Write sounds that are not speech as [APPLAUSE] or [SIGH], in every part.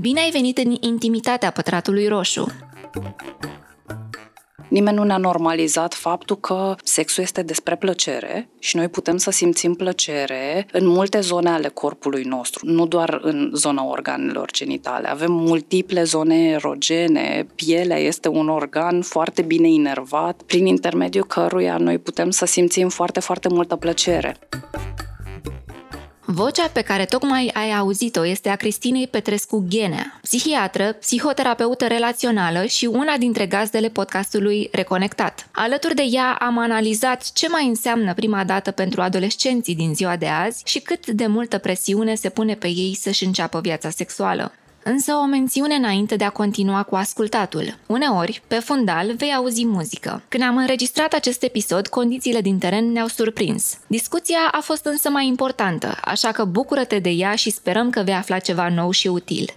Bine ai venit în intimitatea pătratului roșu! Nimeni nu ne-a normalizat faptul că sexul este despre plăcere și noi putem să simțim plăcere în multe zone ale corpului nostru, nu doar în zona organelor genitale. Avem multiple zone erogene, pielea este un organ foarte bine inervat, prin intermediul căruia noi putem să simțim foarte, foarte multă plăcere. Vocea pe care tocmai ai auzit-o este a Cristinei Petrescu Ghenea, psihiatră, psihoterapeută relațională și una dintre gazdele podcastului Reconectat. Alături de ea am analizat ce mai înseamnă prima dată pentru adolescenții din ziua de azi și cât de multă presiune se pune pe ei să-și înceapă viața sexuală. Însă o mențiune înainte de a continua cu ascultatul. Uneori, pe fundal, vei auzi muzică. Când am înregistrat acest episod, condițiile din teren ne-au surprins. Discuția a fost însă mai importantă, așa că bucură-te de ea și sperăm că vei afla ceva nou și util.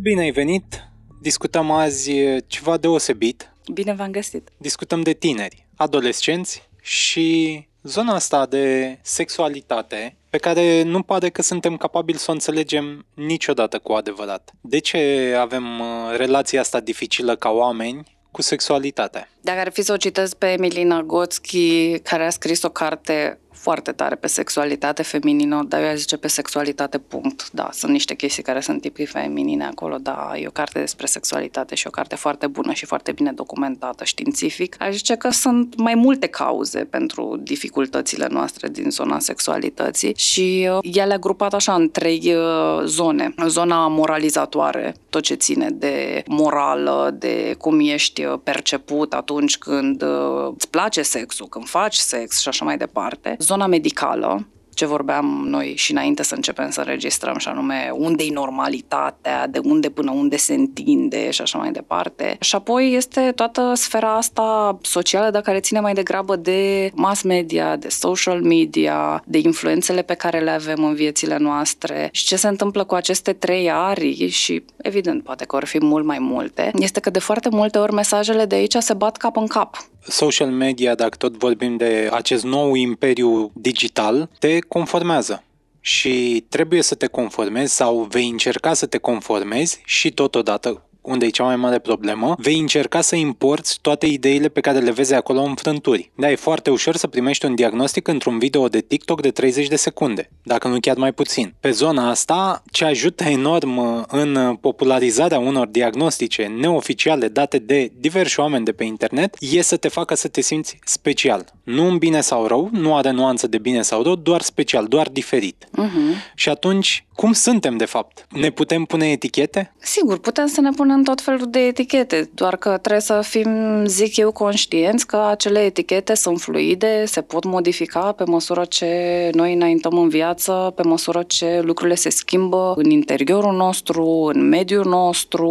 Bine ai venit! Discutăm azi ceva deosebit. Bine v-am găsit! Discutăm de tineri, adolescenți și zona asta de sexualitate pe care nu pare că suntem capabili să o înțelegem niciodată cu adevărat. De ce avem uh, relația asta dificilă ca oameni cu sexualitatea? Dacă ar fi să o citesc pe Emilina Gotski, care a scris o carte foarte tare pe sexualitate feminină, dar eu aș zice pe sexualitate, punct. Da, sunt niște chestii care sunt tipii feminine acolo, dar e o carte despre sexualitate și o carte foarte bună și foarte bine documentată științific. Aș zice că sunt mai multe cauze pentru dificultățile noastre din zona sexualității și uh, ele a grupat așa în trei uh, zone. Zona moralizatoare, tot ce ține de morală, de cum ești uh, perceput atunci când îți place sexul, când faci sex și așa mai departe. Zona zona medicală, ce vorbeam noi și înainte să începem să înregistrăm, și anume unde e normalitatea, de unde până unde se întinde și așa mai departe. Și apoi este toată sfera asta socială, dar care ține mai degrabă de mass media, de social media, de influențele pe care le avem în viețile noastre și ce se întâmplă cu aceste trei arii și, evident, poate că vor fi mult mai multe, este că de foarte multe ori mesajele de aici se bat cap în cap social media, dacă tot vorbim de acest nou imperiu digital, te conformează. Și trebuie să te conformezi sau vei încerca să te conformezi și totodată unde e cea mai mare problemă, vei încerca să importi toate ideile pe care le vezi acolo în frânturi. Da, e foarte ușor să primești un diagnostic într-un video de TikTok de 30 de secunde, dacă nu chiar mai puțin. Pe zona asta, ce ajută enorm uh, în uh, popularizarea unor diagnostice neoficiale date de diversi oameni de pe internet, e să te facă să te simți special. Nu în bine sau rău, nu are nuanță de bine sau rău, doar special, doar diferit. Uh-huh. Și atunci, cum suntem de fapt? Ne putem pune etichete? Sigur, putem să ne punem în tot felul de etichete, doar că trebuie să fim, zic eu, conștienți că acele etichete sunt fluide, se pot modifica pe măsură ce noi înaintăm în viață, pe măsură ce lucrurile se schimbă în interiorul nostru, în mediul nostru,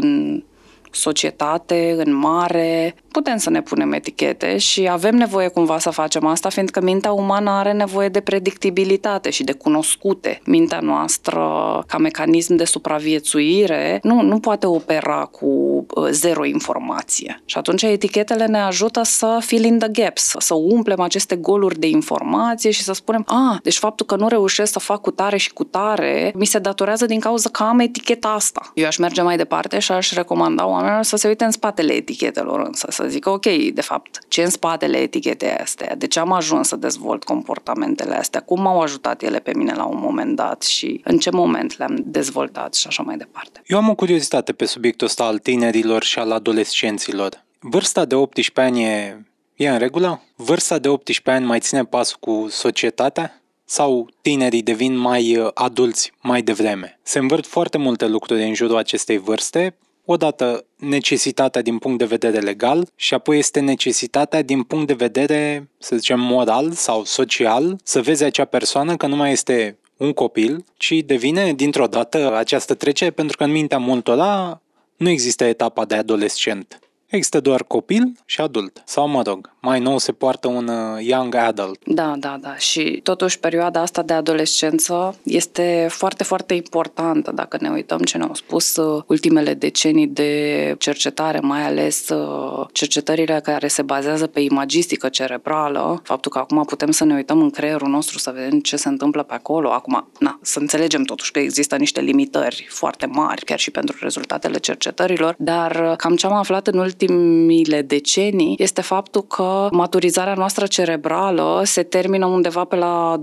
în societate, în mare, putem să ne punem etichete și avem nevoie cumva să facem asta, fiindcă mintea umană are nevoie de predictibilitate și de cunoscute. Mintea noastră, ca mecanism de supraviețuire, nu, nu poate opera cu uh, zero informație. Și atunci etichetele ne ajută să fill in the gaps, să umplem aceste goluri de informație și să spunem, a, ah, deci faptul că nu reușesc să fac cu tare și cu tare, mi se datorează din cauza că am eticheta asta. Eu aș merge mai departe și aș recomanda oamenilor să se uite în spatele etichetelor însă, să zică, ok, de fapt, ce în spatele etichetei astea? De ce am ajuns să dezvolt comportamentele astea? Cum m-au ajutat ele pe mine la un moment dat și în ce moment le-am dezvoltat și așa mai departe? Eu am o curiozitate pe subiectul ăsta al tinerilor și al adolescenților. Vârsta de 18 ani e, e în regulă? Vârsta de 18 ani mai ține pas cu societatea? Sau tinerii devin mai uh, adulți mai devreme? Se învârt foarte multe lucruri în jurul acestei vârste, odată necesitatea din punct de vedere legal și apoi este necesitatea din punct de vedere, să zicem, moral sau social, să vezi acea persoană că nu mai este un copil, ci devine dintr-o dată această trecere, pentru că în mintea multora nu există etapa de adolescent. Există doar copil și adult, sau mă rog, mai nou se poartă un uh, young adult. Da, da, da. Și totuși perioada asta de adolescență este foarte, foarte importantă dacă ne uităm ce ne-au spus uh, ultimele decenii de cercetare, mai ales uh, cercetările care se bazează pe imagistică cerebrală, faptul că acum putem să ne uităm în creierul nostru să vedem ce se întâmplă pe acolo. Acum, na, să înțelegem totuși că există niște limitări foarte mari, chiar și pentru rezultatele cercetărilor, dar cam ce am aflat în ultimile decenii este faptul că maturizarea noastră cerebrală se termină undeva pe la 26-30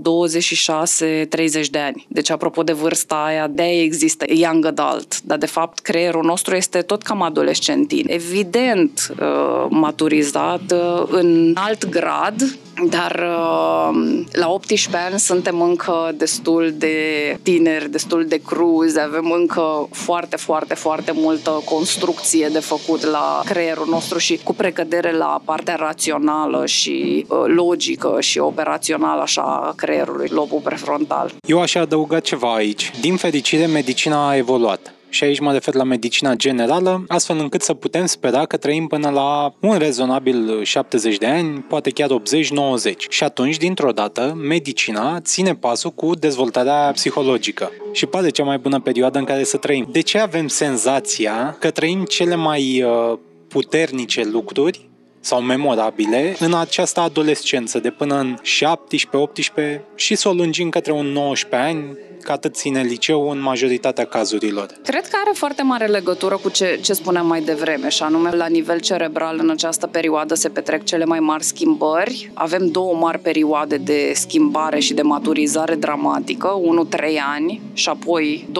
de ani. Deci, apropo de vârsta aia, de aia există young adult, dar de fapt creierul nostru este tot cam adolescentin. Evident, uh, maturizat uh, în alt grad, dar uh, la 18 ani suntem încă destul de tineri, destul de cruzi, avem încă foarte, foarte, foarte multă construcție de făcut la creierul nostru și cu precădere la partea rațională și uh, logică și operațională așa a creierului, lobul prefrontal. Eu aș adăuga ceva aici. Din fericire, medicina a evoluat și aici mă refer la medicina generală, astfel încât să putem spera că trăim până la un rezonabil 70 de ani, poate chiar 80-90. Și atunci, dintr-o dată, medicina ține pasul cu dezvoltarea psihologică și pare cea mai bună perioadă în care să trăim. De ce avem senzația că trăim cele mai uh, puternice lucruri sau memorabile în această adolescență de până în 17-18 și să o lungim către un 19 ani, că atât ține liceu în majoritatea cazurilor. Cred că are foarte mare legătură cu ce, ce spuneam mai devreme, și anume la nivel cerebral în această perioadă se petrec cele mai mari schimbări. Avem două mari perioade de schimbare și de maturizare dramatică, unul 3 ani și apoi 12-30,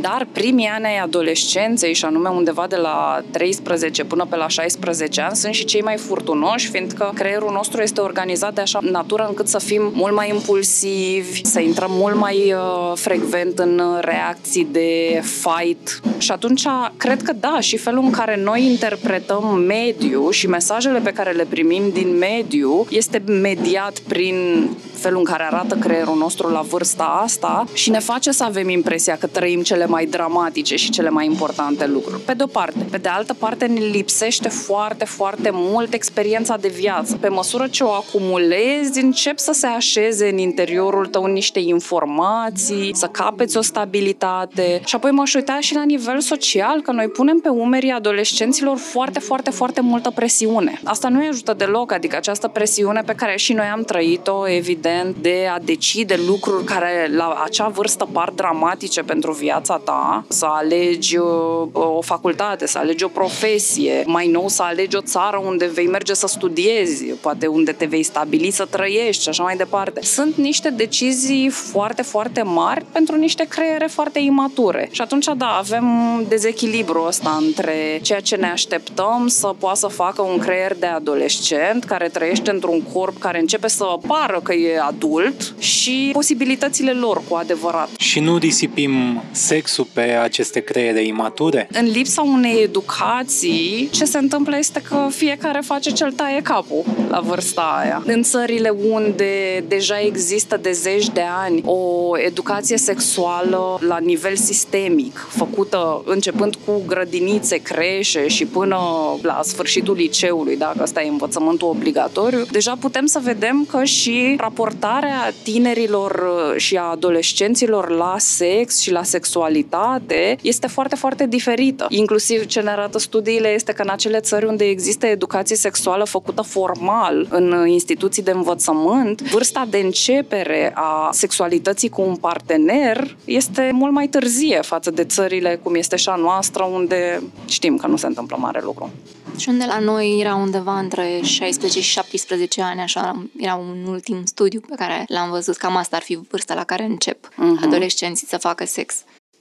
dar primii ani ai adolescenței, și anume undeva de la 13 până pe la 16 ani, sunt și cei mai furtunoși, fiindcă creierul nostru este organizat de așa natură încât să fim mult mai impulsivi, să intrăm mult mai uh, frecvent în reacții de fight și atunci cred că da, și felul în care noi interpretăm mediul și mesajele pe care le primim din mediu este mediat prin felul în care arată creierul nostru la vârsta asta și ne face să avem impresia că trăim cele mai dramatice și cele mai importante lucruri. Pe de o parte. Pe de altă parte ne lipsește foarte, foarte mult experiența de viață. Pe măsură ce o acumulezi, încep să se așeze în interiorul tău niște informații, să capeți o stabilitate și apoi m-aș uita și la nivel social, că noi punem pe umerii adolescenților foarte, foarte, foarte multă presiune. Asta nu ajută deloc, adică această presiune pe care și noi am trăit-o, evident, evident, de a decide lucruri care la acea vârstă par dramatice pentru viața ta, să alegi uh, o facultate, să alegi o profesie, mai nou să alegi o țară unde vei merge să studiezi, poate unde te vei stabili să trăiești și așa mai departe. Sunt niște decizii foarte, foarte mari pentru niște creiere foarte imature. Și atunci, da, avem dezechilibru ăsta între ceea ce ne așteptăm să poată să facă un creier de adolescent care trăiește într-un corp care începe să pară că e adult și posibilitățile lor cu adevărat. Și nu risipim sexul pe aceste creiere imature? În lipsa unei educații, ce se întâmplă este că fiecare face cel taie capul la vârsta aia. În țările unde deja există de zeci de ani o educație sexuală la nivel sistemic, făcută începând cu grădinițe, creșe și până la sfârșitul liceului, dacă asta e învățământul obligatoriu, deja putem să vedem că și raportarea tinerilor uh, și a adolescenților la sex și la sexualitate este foarte, foarte diferită. Inclusiv ce ne arată studiile este că în acele țări unde există educație sexuală făcută formal în instituții de învățământ, vârsta de începere a sexualității cu un partener este mult mai târzie față de țările cum este și a noastră, unde știm că nu se întâmplă mare lucru. Și unde la noi era undeva între 16 și 17 ani, așa, era un ultim studiu pe care l-am văzut, cam asta ar fi vârsta la care încep uh-huh. adolescenții să facă sex.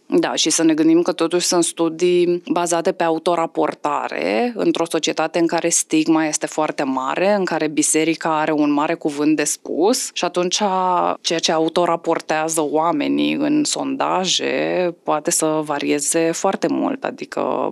Da, și să ne gândim că totuși sunt studii bazate pe autoraportare, într-o societate în care stigma este foarte mare, în care biserica are un mare cuvânt de spus și atunci ceea ce autoraportează oamenii în sondaje poate să varieze foarte mult, adică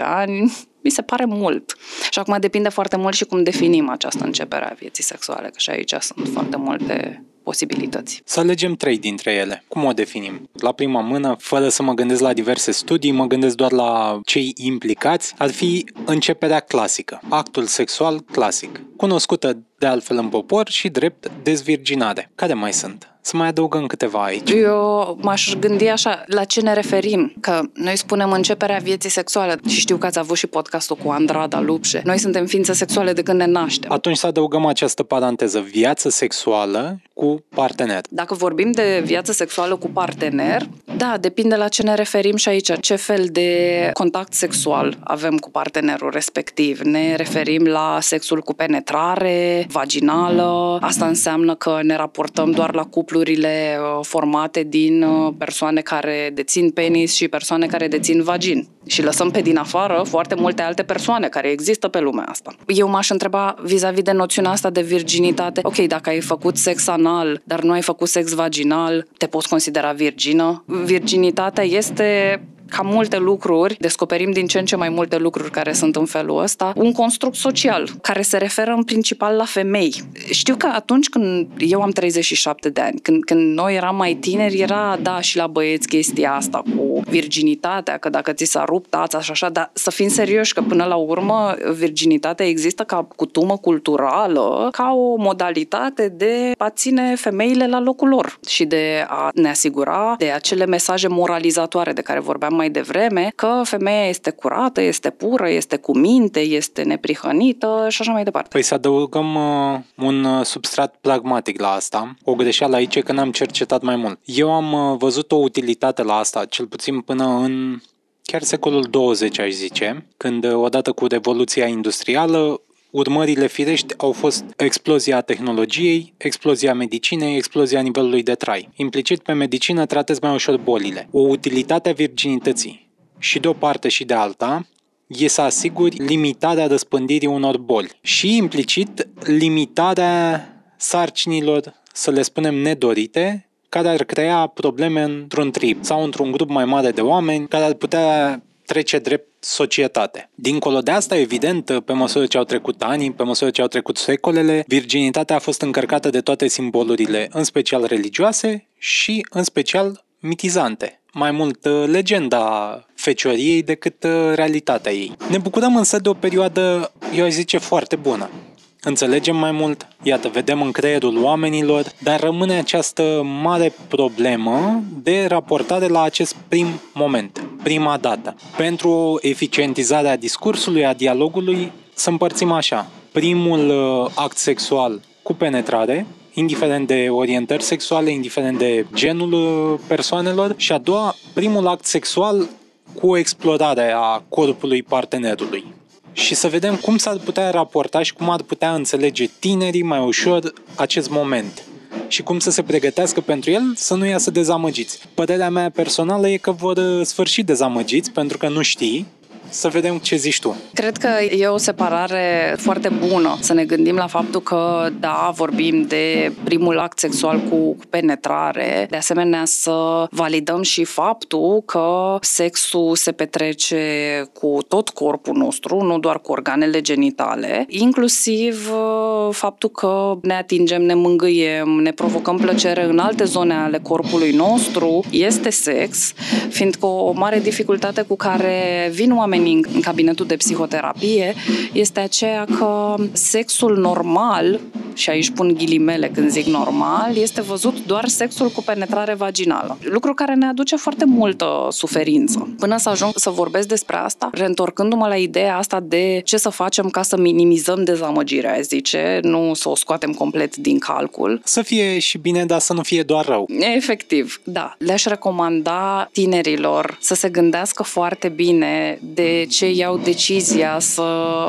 16-17 ani [LAUGHS] mi se pare mult. Și acum depinde foarte mult și cum definim această începere a vieții sexuale, că și aici sunt foarte multe posibilități. Să alegem trei dintre ele. Cum o definim? La prima mână, fără să mă gândesc la diverse studii, mă gândesc doar la cei implicați, ar fi începerea clasică, actul sexual clasic, cunoscută de altfel în popor și drept dezvirginare. Care mai sunt? Să mai adăugăm câteva aici. Eu m-aș gândi așa, la ce ne referim? Că noi spunem începerea vieții sexuale și știu că ați avut și podcastul cu Andrada Lupșe. Noi suntem ființe sexuale de când ne naștem. Atunci să adăugăm această paranteză, viață sexuală cu partener. Dacă vorbim de viață sexuală cu partener, da, depinde la ce ne referim și aici, ce fel de contact sexual avem cu partenerul respectiv. Ne referim la sexul cu penetrare, vaginală, asta înseamnă că ne raportăm doar la cuplurile uh, formate din uh, persoane care dețin penis și persoane care dețin vagin. Și lăsăm pe din afară foarte multe alte persoane care există pe lumea asta. Eu m-aș întreba vis-a-vis de noțiunea asta de virginitate. Ok, dacă ai făcut sex anal, dar nu ai făcut sex vaginal, te poți considera virgină? Virginitatea este ca multe lucruri, descoperim din ce în ce mai multe lucruri care sunt în felul ăsta, un construct social care se referă în principal la femei. Știu că atunci când eu am 37 de ani, când, când noi eram mai tineri, era, da, și la băieți chestia asta cu virginitatea, că dacă ți s-a rupt tața și așa, dar să fim serioși că până la urmă virginitatea există ca cutumă culturală, ca o modalitate de a ține femeile la locul lor și de a ne asigura de acele mesaje moralizatoare de care vorbeam mai devreme, că femeia este curată, este pură, este cu minte, este neprihănită și așa mai departe. Păi să adăugăm uh, un uh, substrat pragmatic la asta. O greșeală aici e că n-am cercetat mai mult. Eu am uh, văzut o utilitate la asta, cel puțin până în chiar secolul 20, aș zice, când uh, odată cu revoluția industrială Urmările firești au fost explozia tehnologiei, explozia medicinei, explozia nivelului de trai. Implicit pe medicină tratezi mai ușor bolile. O utilitate a virginității și de o parte și de alta e să asiguri limitarea răspândirii unor boli și implicit limitarea sarcinilor, să le spunem nedorite, care ar crea probleme într-un trib sau într-un grup mai mare de oameni care ar putea trece drept societate. Dincolo de asta, evident, pe măsură ce au trecut ani, pe măsură ce au trecut secolele, virginitatea a fost încărcată de toate simbolurile, în special religioase și, în special, mitizante. Mai mult uh, legenda fecioriei decât uh, realitatea ei. Ne bucurăm însă de o perioadă, eu aș zice, foarte bună înțelegem mai mult, iată, vedem în creierul oamenilor, dar rămâne această mare problemă de raportare la acest prim moment, prima dată. Pentru eficientizarea discursului, a dialogului, să împărțim așa. Primul uh, act sexual cu penetrare, indiferent de orientări sexuale, indiferent de genul uh, persoanelor, și a doua, primul act sexual cu explorarea a corpului partenerului și să vedem cum s-ar putea raporta și cum ar putea înțelege tinerii mai ușor acest moment și cum să se pregătească pentru el să nu iasă dezamăgiți. Părerea mea personală e că vor sfârși dezamăgiți pentru că nu știi să vedem ce zici tu. Cred că e o separare foarte bună să ne gândim la faptul că, da, vorbim de primul act sexual cu, cu penetrare, de asemenea să validăm și faptul că sexul se petrece cu tot corpul nostru, nu doar cu organele genitale, inclusiv uh, faptul că ne atingem, ne mângâiem, ne provocăm plăcere în alte zone ale corpului nostru, este sex, fiindcă o mare dificultate cu care vin oamenii oamenii în cabinetul de psihoterapie este aceea că sexul normal, și aici pun ghilimele când zic normal, este văzut doar sexul cu penetrare vaginală. Lucru care ne aduce foarte multă suferință. Până să ajung să vorbesc despre asta, reîntorcându-mă la ideea asta de ce să facem ca să minimizăm dezamăgirea, zice, nu să o scoatem complet din calcul. Să fie și bine, dar să nu fie doar rău. Efectiv, da. Le-aș recomanda tinerilor să se gândească foarte bine de ce iau decizia să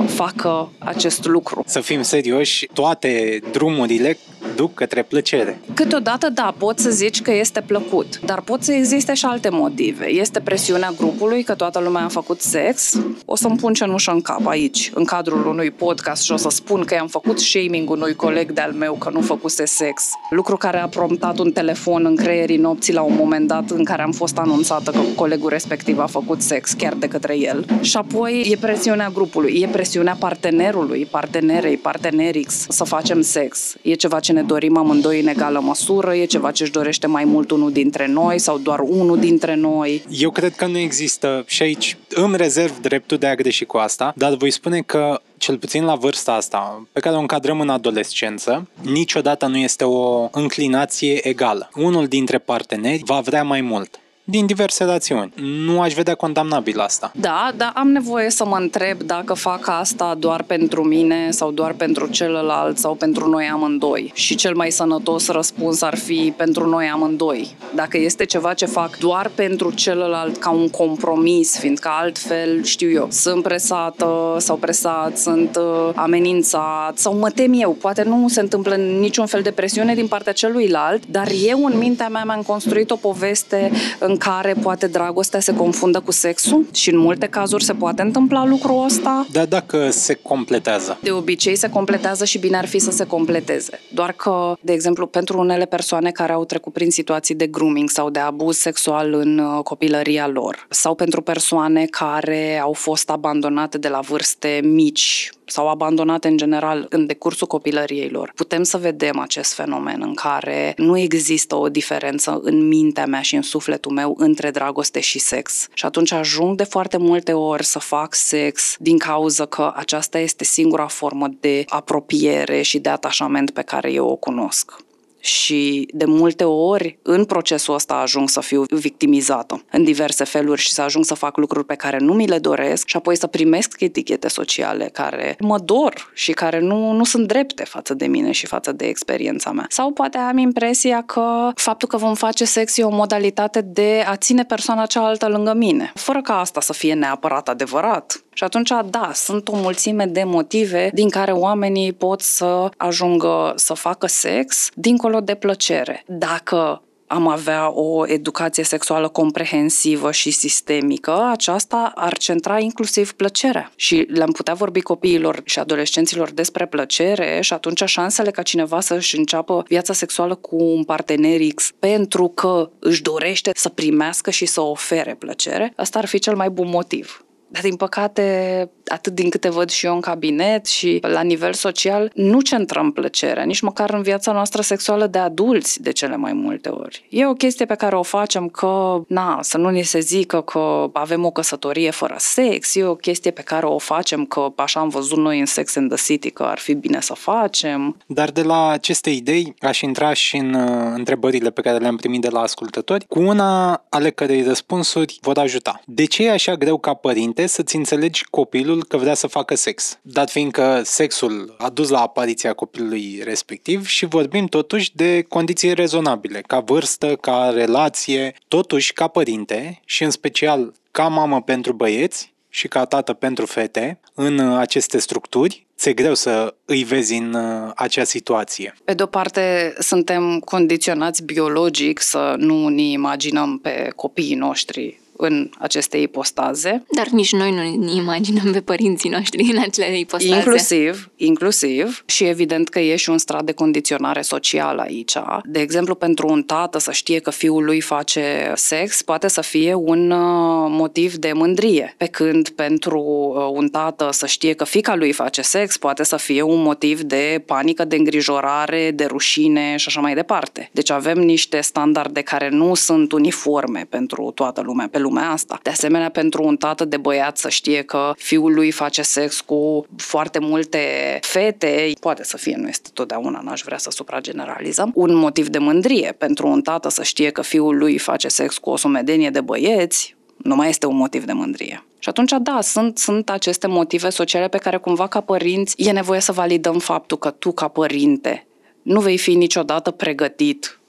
facă acest lucru. Să fim serioși, toate drumurile duc către plăcere. Câteodată, da, poți să zici că este plăcut, dar pot să existe și alte motive. Este presiunea grupului că toată lumea a făcut sex. O să-mi pun cenușă în cap aici, în cadrul unui podcast și o să spun că i-am făcut shaming unui coleg de-al meu că nu făcuse sex. Lucru care a promptat un telefon în creierii nopții la un moment dat în care am fost anunțată că colegul respectiv a făcut sex chiar de către el. Și apoi e presiunea grupului, e presiunea partenerului, partenerei, partenerix să facem sex. E ceva ce ne ne dorim amândoi în egală măsură, e ceva ce își dorește mai mult unul dintre noi sau doar unul dintre noi. Eu cred că nu există și aici îmi rezerv dreptul de a greși cu asta, dar voi spune că cel puțin la vârsta asta, pe care o încadrăm în adolescență, niciodată nu este o înclinație egală. Unul dintre parteneri va vrea mai mult din diverse rațiuni. Nu aș vedea condamnabil asta. Da, dar am nevoie să mă întreb dacă fac asta doar pentru mine sau doar pentru celălalt sau pentru noi amândoi. Și cel mai sănătos răspuns ar fi pentru noi amândoi. Dacă este ceva ce fac doar pentru celălalt ca un compromis, fiindcă altfel, știu eu, sunt presată sau presat, sunt uh, amenințat sau mă tem eu. Poate nu se întâmplă niciun fel de presiune din partea celuilalt, dar eu în mintea mea mi-am construit o poveste în care poate dragostea se confundă cu sexul și în multe cazuri se poate întâmpla lucrul ăsta. Dar dacă se completează? De obicei se completează și bine ar fi să se completeze. Doar că, de exemplu, pentru unele persoane care au trecut prin situații de grooming sau de abuz sexual în uh, copilăria lor sau pentru persoane care au fost abandonate de la vârste mici sau abandonate în general în decursul copilăriei lor, putem să vedem acest fenomen în care nu există o diferență în mintea mea și în sufletul meu între dragoste și sex. Și atunci ajung de foarte multe ori să fac sex din cauza că aceasta este singura formă de apropiere și de atașament pe care eu o cunosc și de multe ori în procesul ăsta ajung să fiu victimizată în diverse feluri și să ajung să fac lucruri pe care nu mi le doresc și apoi să primesc etichete sociale care mă dor și care nu, nu sunt drepte față de mine și față de experiența mea. Sau poate am impresia că faptul că vom face sex e o modalitate de a ține persoana cealaltă lângă mine, fără ca asta să fie neapărat adevărat. Și atunci, da, sunt o mulțime de motive din care oamenii pot să ajungă să facă sex dincolo de plăcere. Dacă am avea o educație sexuală comprehensivă și sistemică, aceasta ar centra inclusiv plăcerea. Și le-am putea vorbi copiilor și adolescenților despre plăcere și atunci șansele ca cineva să-și înceapă viața sexuală cu un partener X pentru că își dorește să primească și să ofere plăcere, asta ar fi cel mai bun motiv. Dar, din păcate, atât din câte văd și eu în cabinet și la nivel social, nu centrăm plăcerea, nici măcar în viața noastră sexuală de adulți de cele mai multe ori. E o chestie pe care o facem că, na, să nu ni se zică că avem o căsătorie fără sex, e o chestie pe care o facem că așa am văzut noi în Sex and the City că ar fi bine să facem. Dar de la aceste idei aș intra și în uh, întrebările pe care le-am primit de la ascultători, cu una ale cărei răspunsuri vor ajuta. De ce e așa greu ca părinte înainte să-ți înțelegi copilul că vrea să facă sex. Dat fiindcă sexul a dus la apariția copilului respectiv și vorbim totuși de condiții rezonabile, ca vârstă, ca relație, totuși ca părinte și în special ca mamă pentru băieți și ca tată pentru fete în aceste structuri, ți-e greu să îi vezi în uh, acea situație. Pe de-o parte, suntem condiționați biologic să nu ne imaginăm pe copiii noștri în aceste ipostaze. Dar nici noi nu ne imaginăm pe părinții noștri în acele ipostaze. Inclusiv, inclusiv și evident că e și un strat de condiționare socială aici. De exemplu, pentru un tată să știe că fiul lui face sex poate să fie un uh, motiv de mândrie, pe când pentru uh, un tată să știe că fica lui face sex poate să fie un motiv de panică, de îngrijorare, de rușine și așa mai departe. Deci avem niște standarde care nu sunt uniforme pentru toată lumea pe lume lumea asta. De asemenea, pentru un tată de băiat să știe că fiul lui face sex cu foarte multe fete, poate să fie, nu este totdeauna, n-aș vrea să suprageneralizăm, un motiv de mândrie pentru un tată să știe că fiul lui face sex cu o sumedenie de băieți, nu mai este un motiv de mândrie. Și atunci, da, sunt, sunt aceste motive sociale pe care cumva ca părinți e nevoie să validăm faptul că tu ca părinte nu vei fi niciodată pregătit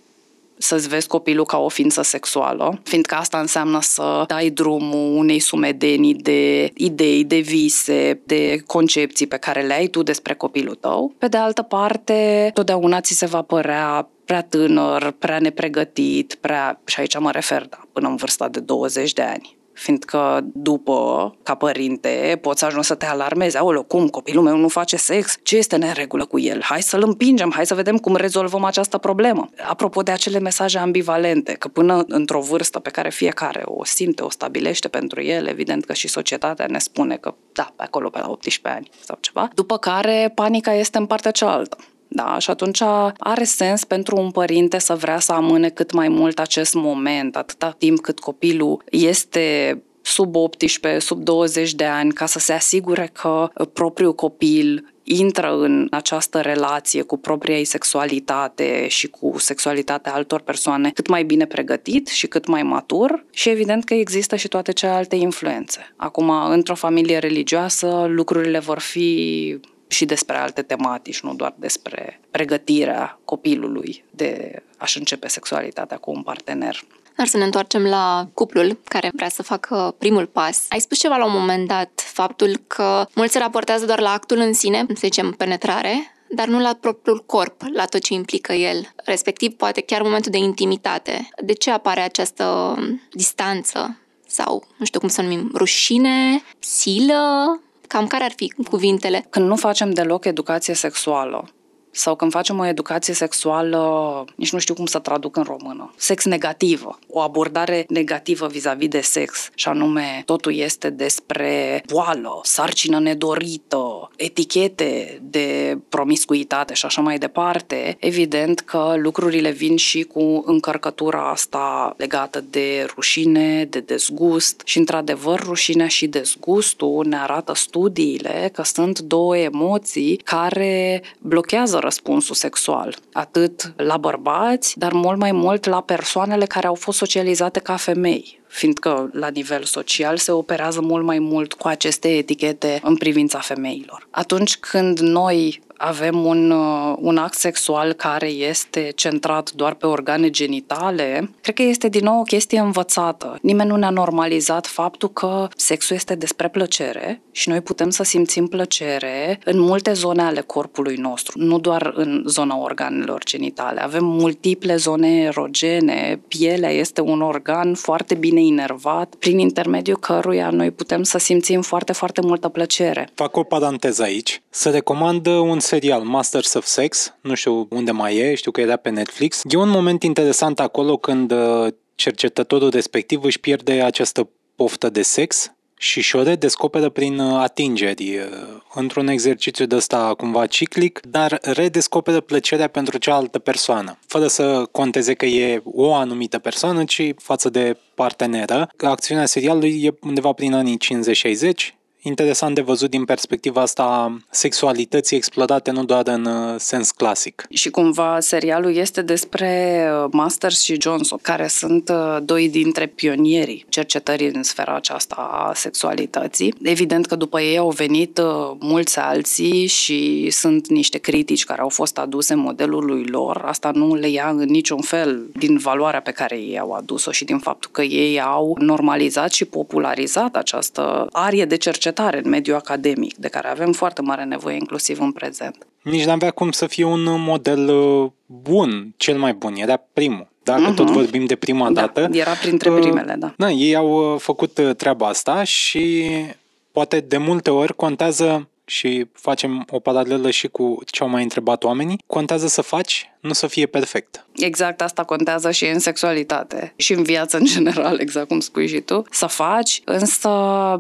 să-ți vezi copilul ca o ființă sexuală, fiindcă asta înseamnă să dai drumul unei sumedenii de idei, de vise, de concepții pe care le ai tu despre copilul tău. Pe de altă parte, totdeauna ți se va părea prea tânăr, prea nepregătit, prea, și aici mă refer, da, până în vârsta de 20 de ani fiindcă după, ca părinte, poți ajunge să te alarmezi. Aoleu, cum, copilul meu nu face sex? Ce este în regulă cu el? Hai să-l împingem, hai să vedem cum rezolvăm această problemă. Apropo de acele mesaje ambivalente, că până într-o vârstă pe care fiecare o simte, o stabilește pentru el, evident că și societatea ne spune că da, pe acolo, pe la 18 ani sau ceva, după care panica este în partea cealaltă Da? Și atunci are sens pentru un părinte să vrea să amâne cât mai mult acest moment, atâta timp cât copilul este sub 18, sub 20 de ani, ca să se asigure că propriul copil intră în această relație cu propria ei sexualitate și cu sexualitatea altor persoane cât mai bine pregătit și cât mai matur și evident că există și toate celelalte influențe. Acum, într-o familie religioasă, lucrurile vor fi și despre alte tematici, nu doar despre pregătirea copilului de a-și începe sexualitatea cu un partener. Dar să ne întoarcem la cuplul care vrea să facă primul pas. Ai spus ceva la un moment dat, faptul că mulți se raportează doar la actul în sine, să zicem penetrare, dar nu la propriul corp, la tot ce implică el, respectiv poate chiar momentul de intimitate. De ce apare această distanță sau, nu știu cum să numim, rușine, silă? Cam care ar fi cuvintele? Când nu facem deloc educație sexuală, sau când facem o educație sexuală, nici nu știu cum să traduc în română, sex negativă, o abordare negativă vis-a-vis de sex, și anume totul este despre boală, sarcină nedorită, etichete de promiscuitate și așa mai departe, evident că lucrurile vin și cu încărcătura asta legată de rușine, de dezgust. Și într-adevăr rușinea și dezgustul ne arată studiile că sunt două emoții care blochează răspunsul sexual, atât la bărbați, dar mult mai mult la persoanele care au fost socializate ca femei fiindcă la nivel social se operează mult mai mult cu aceste etichete în privința femeilor. Atunci când noi avem un, uh, un act sexual care este centrat doar pe organe genitale, cred că este din nou o chestie învățată. Nimeni nu ne-a normalizat faptul că sexul este despre plăcere și noi putem să simțim plăcere în multe zone ale corpului nostru, nu doar în zona organelor genitale. Avem multiple zone erogene, pielea este un organ foarte bine inervat, prin intermediul căruia noi putem să simțim foarte, foarte multă plăcere. Fac o paranteză aici. Să recomand un serial, Masters of Sex, nu știu unde mai e, știu că era pe Netflix. E un moment interesant acolo când uh, cercetătorul respectiv își pierde această poftă de sex și și-o redescoperă prin uh, atingeri, uh, într-un exercițiu de ăsta cumva ciclic, dar redescoperă plăcerea pentru cealaltă persoană, fără să conteze că e o anumită persoană, ci față de parteneră. Acțiunea serialului e undeva prin anii 50-60, interesant de văzut din perspectiva asta sexualității explodate nu doar în uh, sens clasic. Și cumva serialul este despre uh, Masters și Johnson, care sunt uh, doi dintre pionierii cercetării în sfera aceasta a sexualității. Evident că după ei au venit mulți alții și sunt niște critici care au fost aduse modelului lor. Asta nu le ia în niciun fel din valoarea pe care ei au adus-o și din faptul că ei au normalizat și popularizat această arie de cercetare cercetare în mediul academic, de care avem foarte mare nevoie inclusiv în prezent. Nici n-avea cum să fie un model uh, bun, cel mai bun, era primul. Dacă uh-huh. tot vorbim de prima da, dată. era printre uh, primele, da. Da, ei au uh, făcut treaba asta și poate de multe ori contează și facem o paralelă și cu ce au mai întrebat oamenii, contează să faci, nu să fie perfect. Exact asta contează și în sexualitate și în viață în general, exact cum spui și tu. Să faci, însă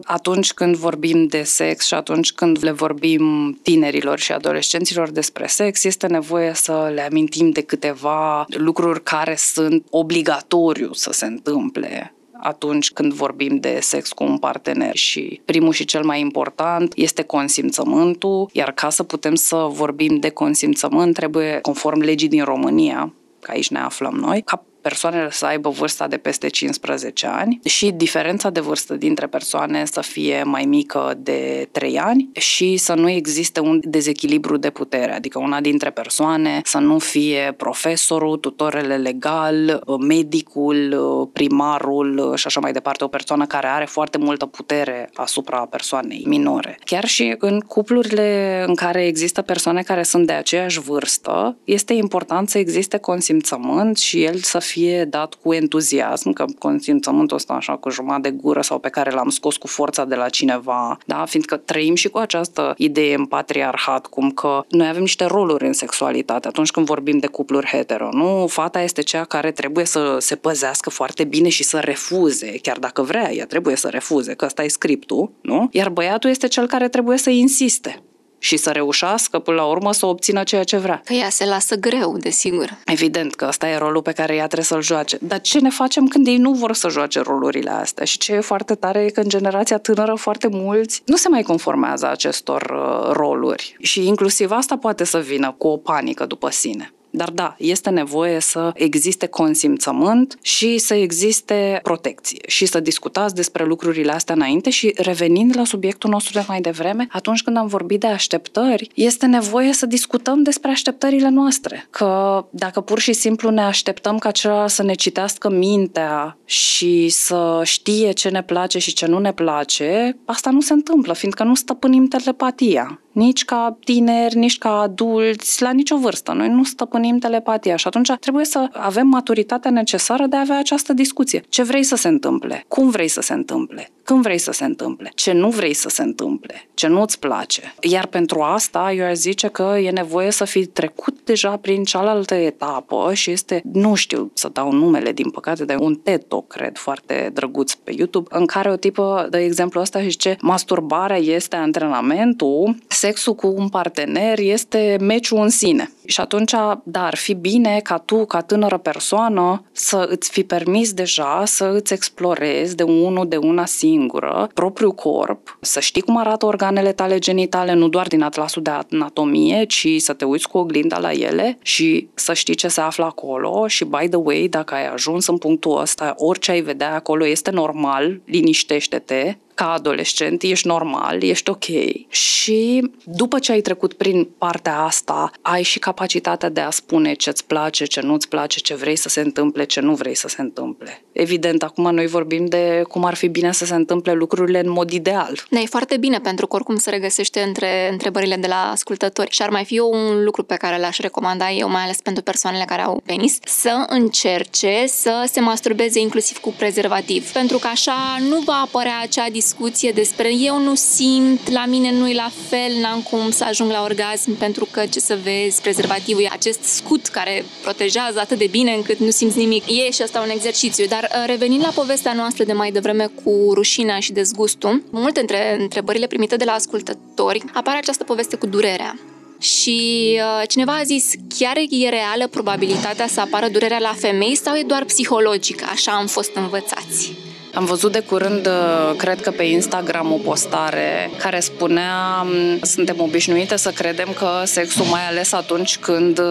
atunci când vorbim de sex și atunci când le vorbim tinerilor și adolescenților despre sex, este nevoie să le amintim de câteva lucruri care sunt obligatoriu să se întâmple atunci când vorbim de sex cu un partener. Și primul și cel mai important este consimțământul, iar ca să putem să vorbim de consimțământ trebuie, conform legii din România, că aici ne aflăm noi, ca persoanele să aibă vârsta de peste 15 ani și diferența de vârstă dintre persoane să fie mai mică de 3 ani și să nu existe un dezechilibru de putere, adică una dintre persoane să nu fie profesorul, tutorele legal, medicul, primarul și așa mai departe, o persoană care are foarte multă putere asupra persoanei minore. Chiar și în cuplurile în care există persoane care sunt de aceeași vârstă, este important să existe consimțământ și el să fie dat cu entuziasm, că consimțământul ăsta așa cu jumătate de gură sau pe care l-am scos cu forța de la cineva, da? fiindcă trăim și cu această idee în patriarhat, cum că noi avem niște roluri în sexualitate atunci când vorbim de cupluri hetero, nu? Fata este cea care trebuie să se păzească foarte bine și să refuze, chiar dacă vrea, ea trebuie să refuze, că ăsta e scriptul, nu? Iar băiatul este cel care trebuie să insiste și să reușească până la urmă să obțină ceea ce vrea. Că ea se lasă greu, desigur. Evident că ăsta e rolul pe care ea trebuie să-l joace. Dar ce ne facem când ei nu vor să joace rolurile astea? Și ce e foarte tare e că în generația tânără foarte mulți nu se mai conformează acestor uh, roluri. Și inclusiv asta poate să vină cu o panică după sine. Dar da, este nevoie să existe consimțământ și să existe protecție și să discutați despre lucrurile astea înainte și revenind la subiectul nostru de mai devreme, atunci când am vorbit de așteptări, este nevoie să discutăm despre așteptările noastre. Că dacă pur și simplu ne așteptăm ca celălalt să ne citească mintea și să știe ce ne place și ce nu ne place, asta nu se întâmplă, fiindcă nu stăpânim telepatia nici ca tineri, nici ca adulți, la nicio vârstă. Noi nu stăpânim telepatia și atunci trebuie să avem maturitatea necesară de a avea această discuție. Ce vrei să se întâmple? Cum vrei să se întâmple? Când vrei să se întâmple? Ce nu vrei să se întâmple? Ce nu-ți place? Iar pentru asta, eu aș zice că e nevoie să fi trecut deja prin cealaltă etapă și este, nu știu să dau numele, din păcate, de un TED Talk, cred, foarte drăguț pe YouTube, în care o tipă de exemplu ăsta și zice masturbarea este antrenamentul sexul cu un partener este meciul în sine. Și atunci, da, ar fi bine ca tu, ca tânără persoană, să îți fi permis deja să îți explorezi de unul, de una singură, propriul corp, să știi cum arată organele tale genitale, nu doar din atlasul de anatomie, ci să te uiți cu oglinda la ele și să știi ce se află acolo și, by the way, dacă ai ajuns în punctul ăsta, orice ai vedea acolo este normal, liniștește-te, ca adolescent, ești normal, ești ok. Și după ce ai trecut prin partea asta, ai și capacitatea de a spune ce-ți place, ce nu-ți place, ce vrei să se întâmple, ce nu vrei să se întâmple. Evident, acum noi vorbim de cum ar fi bine să se întâmple lucrurile în mod ideal. Da, e foarte bine, pentru că oricum se regăsește între întrebările de la ascultători. Și ar mai fi un lucru pe care l-aș recomanda eu, mai ales pentru persoanele care au penis, să încerce să se masturbeze inclusiv cu prezervativ. Pentru că așa nu va apărea acea discuție despre eu nu simt, la mine nu e la fel, n-am cum să ajung la orgasm pentru că, ce să vezi, prezervativul e acest scut care protejează atât de bine încât nu simți nimic. E și asta un exercițiu, dar uh, revenind la povestea noastră de mai devreme cu rușinea și dezgustul, multe dintre întrebările primite de la ascultători apare această poveste cu durerea. Și uh, cineva a zis, chiar e reală probabilitatea să apară durerea la femei sau e doar psihologică, așa am fost învățați? Am văzut de curând, uh, cred că pe Instagram, o postare care spunea suntem obișnuite să credem că sexul, mai ales atunci când uh,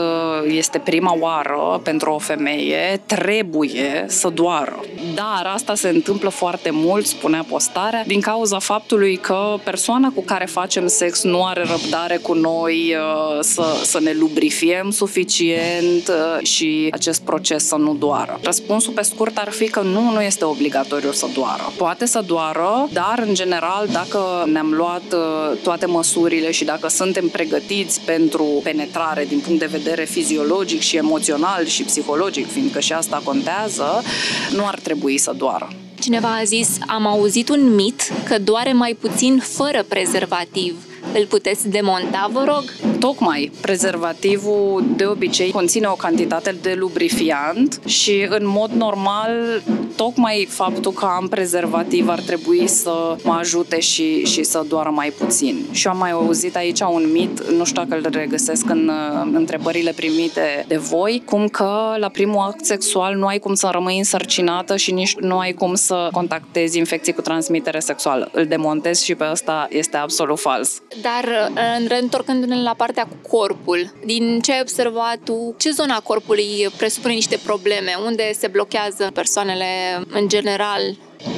este prima oară pentru o femeie, trebuie să doară. Dar asta se întâmplă foarte mult, spunea postarea, din cauza faptului că persoana cu care facem sex nu are răbdare cu noi uh, să, să ne lubrifiem suficient și acest proces să nu doară. Răspunsul pe scurt ar fi că nu, nu este obligatoriu să doară. Poate să doară, dar în general dacă ne-am luat uh, toate măsurile și dacă suntem pregătiți pentru penetrare din punct de vedere fiziologic și emoțional și psihologic, fiindcă și asta contează, nu ar trebui să doară. Cineva a zis, am auzit un mit că doare mai puțin fără prezervativ. Îl puteți demonta, vă rog? Tocmai, prezervativul de obicei conține o cantitate de lubrifiant și în mod normal tocmai faptul că am prezervativ ar trebui să mă ajute și, și să doară mai puțin. Și am mai auzit aici un mit, nu știu dacă îl regăsesc în în întrebările primite de voi, cum că la primul act sexual nu ai cum să rămâi însărcinată și nici nu ai cum să contactezi infecții cu transmitere sexuală. Îl demontez și pe ăsta este absolut fals. Dar reîntorcându-ne la partea cu corpul, din ce ai observat tu, ce zona corpului presupune niște probleme? Unde se blochează persoanele în general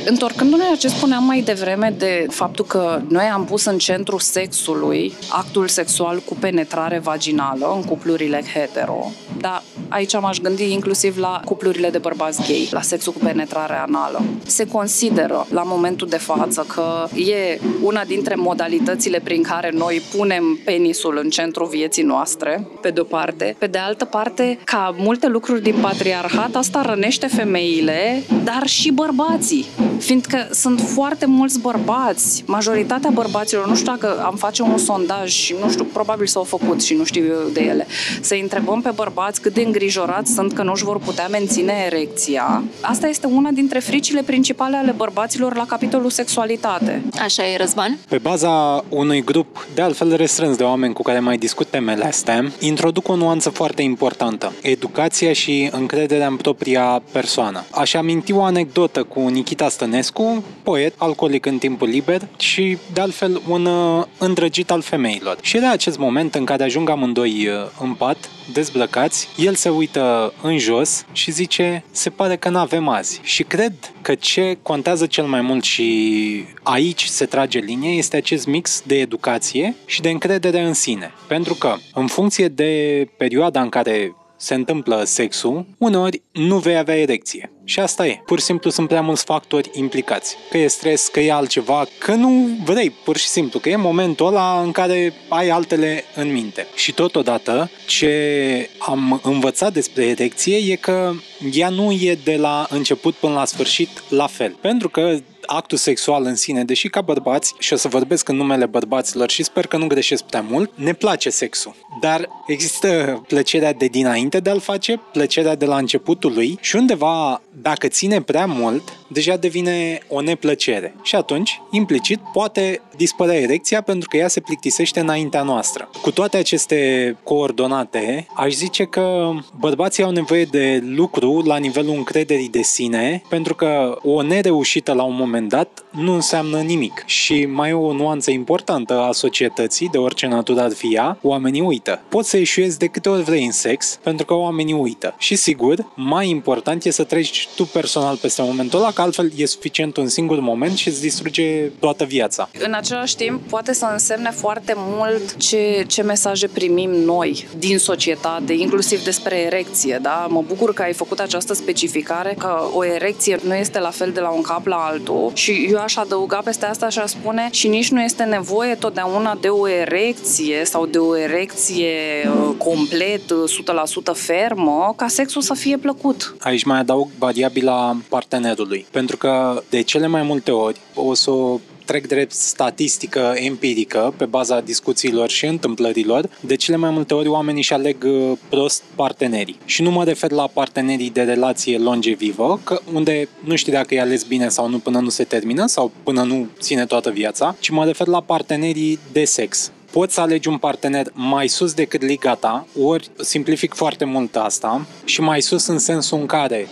Întorcându-ne la ce spuneam mai devreme de faptul că noi am pus în centru sexului actul sexual cu penetrare vaginală în cuplurile hetero, dar aici m-aș gândi inclusiv la cuplurile de bărbați gay, la sexul cu penetrare anală. Se consideră la momentul de față că e una dintre modalitățile prin care noi punem penisul în centrul vieții noastre, pe de-o parte. Pe de altă parte, ca multe lucruri din patriarhat, asta rănește femeile, dar și bărbații Fiindcă sunt foarte mulți bărbați, majoritatea bărbaților, nu știu dacă am face un sondaj și nu știu, probabil s-au făcut și nu știu eu de ele, să întrebăm pe bărbați cât de îngrijorați sunt că nu își vor putea menține erecția. Asta este una dintre fricile principale ale bărbaților la capitolul sexualitate. Așa e, Răzvan? Pe baza unui grup de altfel restrâns de oameni cu care mai discut temele astea, introduc o nuanță foarte importantă. Educația și încrederea în propria persoană. Aș aminti o anecdotă cu Nikita Stănescu, poet, alcoolic în timpul liber și, de altfel, un uh, îndrăgit al femeilor. Și era acest moment în care ajung amândoi uh, în pat, dezbrăcați, el se uită în jos și zice, se pare că n-avem azi. Și cred că ce contează cel mai mult și aici se trage linie este acest mix de educație și de încredere în sine. Pentru că, în funcție de perioada în care se întâmplă sexul, uneori nu vei avea erecție. Și asta e. Pur și simplu sunt prea mulți factori implicați. Că e stres, că e altceva, că nu vrei, pur și simplu, că e momentul ăla în care ai altele în minte. Și totodată, ce am învățat despre erecție e că ea nu e de la început până la sfârșit la fel. Pentru că actul sexual în sine, deși ca bărbați, și o să vorbesc în numele bărbaților și sper că nu greșesc prea mult, ne place sexul. Dar există plăcerea de dinainte de a-l face, plăcerea de la începutul lui și undeva, dacă ține prea mult, deja devine o neplăcere. Și atunci, implicit, poate dispărea erecția pentru că ea se plictisește înaintea noastră. Cu toate aceste coordonate, aș zice că bărbații au nevoie de lucru la nivelul încrederii de sine, pentru că o nereușită la un moment dat nu înseamnă nimic. Și mai e o nuanță importantă a societății, de orice natură ar fi ea, oamenii uită. Poți să ieșuiezi de câte ori vrei în sex, pentru că oamenii uită. Și sigur, mai important e să treci tu personal peste momentul ăla, că altfel e suficient un singur moment și îți distruge toată viața. În același timp, poate să însemne foarte mult ce, ce mesaje primim noi din societate, inclusiv despre erecție, da? Mă bucur că ai făcut această specificare, că o erecție nu este la fel de la un cap la altul și eu aș adăuga peste asta și aș spune și nici nu este nevoie totdeauna de o erecție sau de o erecție uh, complet, 100% fermă, ca sexul să fie plăcut. Aici mai adaug variabila partenerului, pentru că de cele mai multe ori o să o trec drept statistică empirică pe baza discuțiilor și întâmplărilor, de cele mai multe ori oamenii își aleg uh, prost partenerii. Și nu mă refer la partenerii de relație longevivă, că unde nu știi dacă e ales bine sau nu până nu se termină sau până nu ține toată viața, ci mă refer la partenerii de sex poți să alegi un partener mai sus decât liga ta, ori simplific foarte mult asta, și mai sus în sensul în care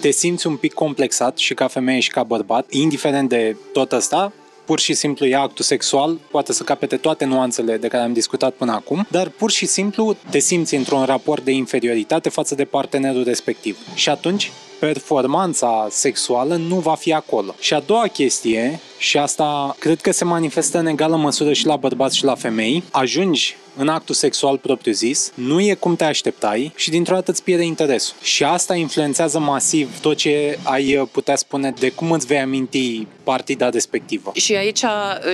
te simți un pic complexat și ca femeie și ca bărbat, indiferent de tot asta, pur și simplu e actul sexual, poate să capete toate nuanțele de care am discutat până acum, dar pur și simplu te simți într-un raport de inferioritate față de partenerul respectiv. Și atunci performanța sexuală nu va fi acolo. Și a doua chestie, și asta cred că se manifestă în egală măsură și la bărbați și la femei, ajungi în actul sexual propriu-zis, nu e cum te așteptai și dintr-o dată îți pierde interesul. Și asta influențează masiv tot ce ai putea spune de cum îți vei aminti partida respectivă. Și aici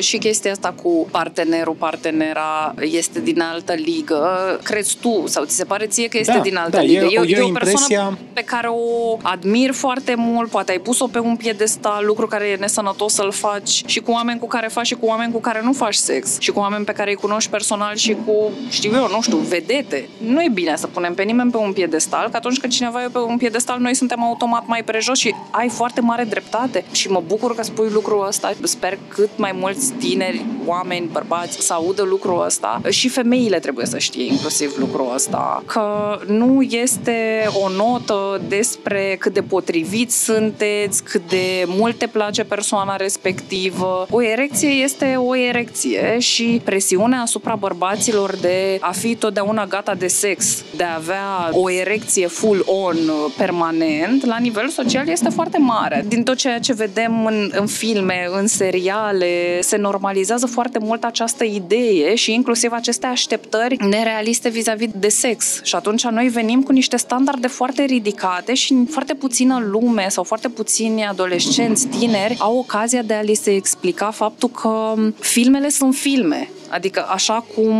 și chestia asta cu partenerul, partenera este din altă ligă. Crezi tu sau ți se pare ție că este da, din altă da, ligă? E, e, e o impresia... persoană pe care o admir foarte mult, poate ai pus-o pe un piedestal, lucru care e nesănătos să-l faci și cu oameni cu care faci și cu oameni cu care nu faci sex și cu oameni pe care îi cunoști personal și cu cu, știu eu, nu știu, vedete. Nu e bine să punem pe nimeni pe un piedestal, că atunci când cineva e pe un piedestal, noi suntem automat mai prejos și ai foarte mare dreptate. Și mă bucur că spui lucrul ăsta. Sper cât mai mulți tineri, oameni, bărbați să audă lucrul ăsta. Și femeile trebuie să știe inclusiv lucrul ăsta. Că nu este o notă despre cât de potriviți sunteți, cât de mult te place persoana respectivă. O erecție este o erecție și presiunea asupra bărbaților lor de a fi totdeauna gata de sex, de a avea o erecție full-on permanent, la nivel social este foarte mare. Din tot ceea ce vedem în, în filme, în seriale, se normalizează foarte mult această idee și inclusiv aceste așteptări nerealiste vis-a-vis de sex. Și atunci noi venim cu niște standarde foarte ridicate și foarte puțină lume sau foarte puțini adolescenți, tineri, au ocazia de a li se explica faptul că filmele sunt filme Adică așa cum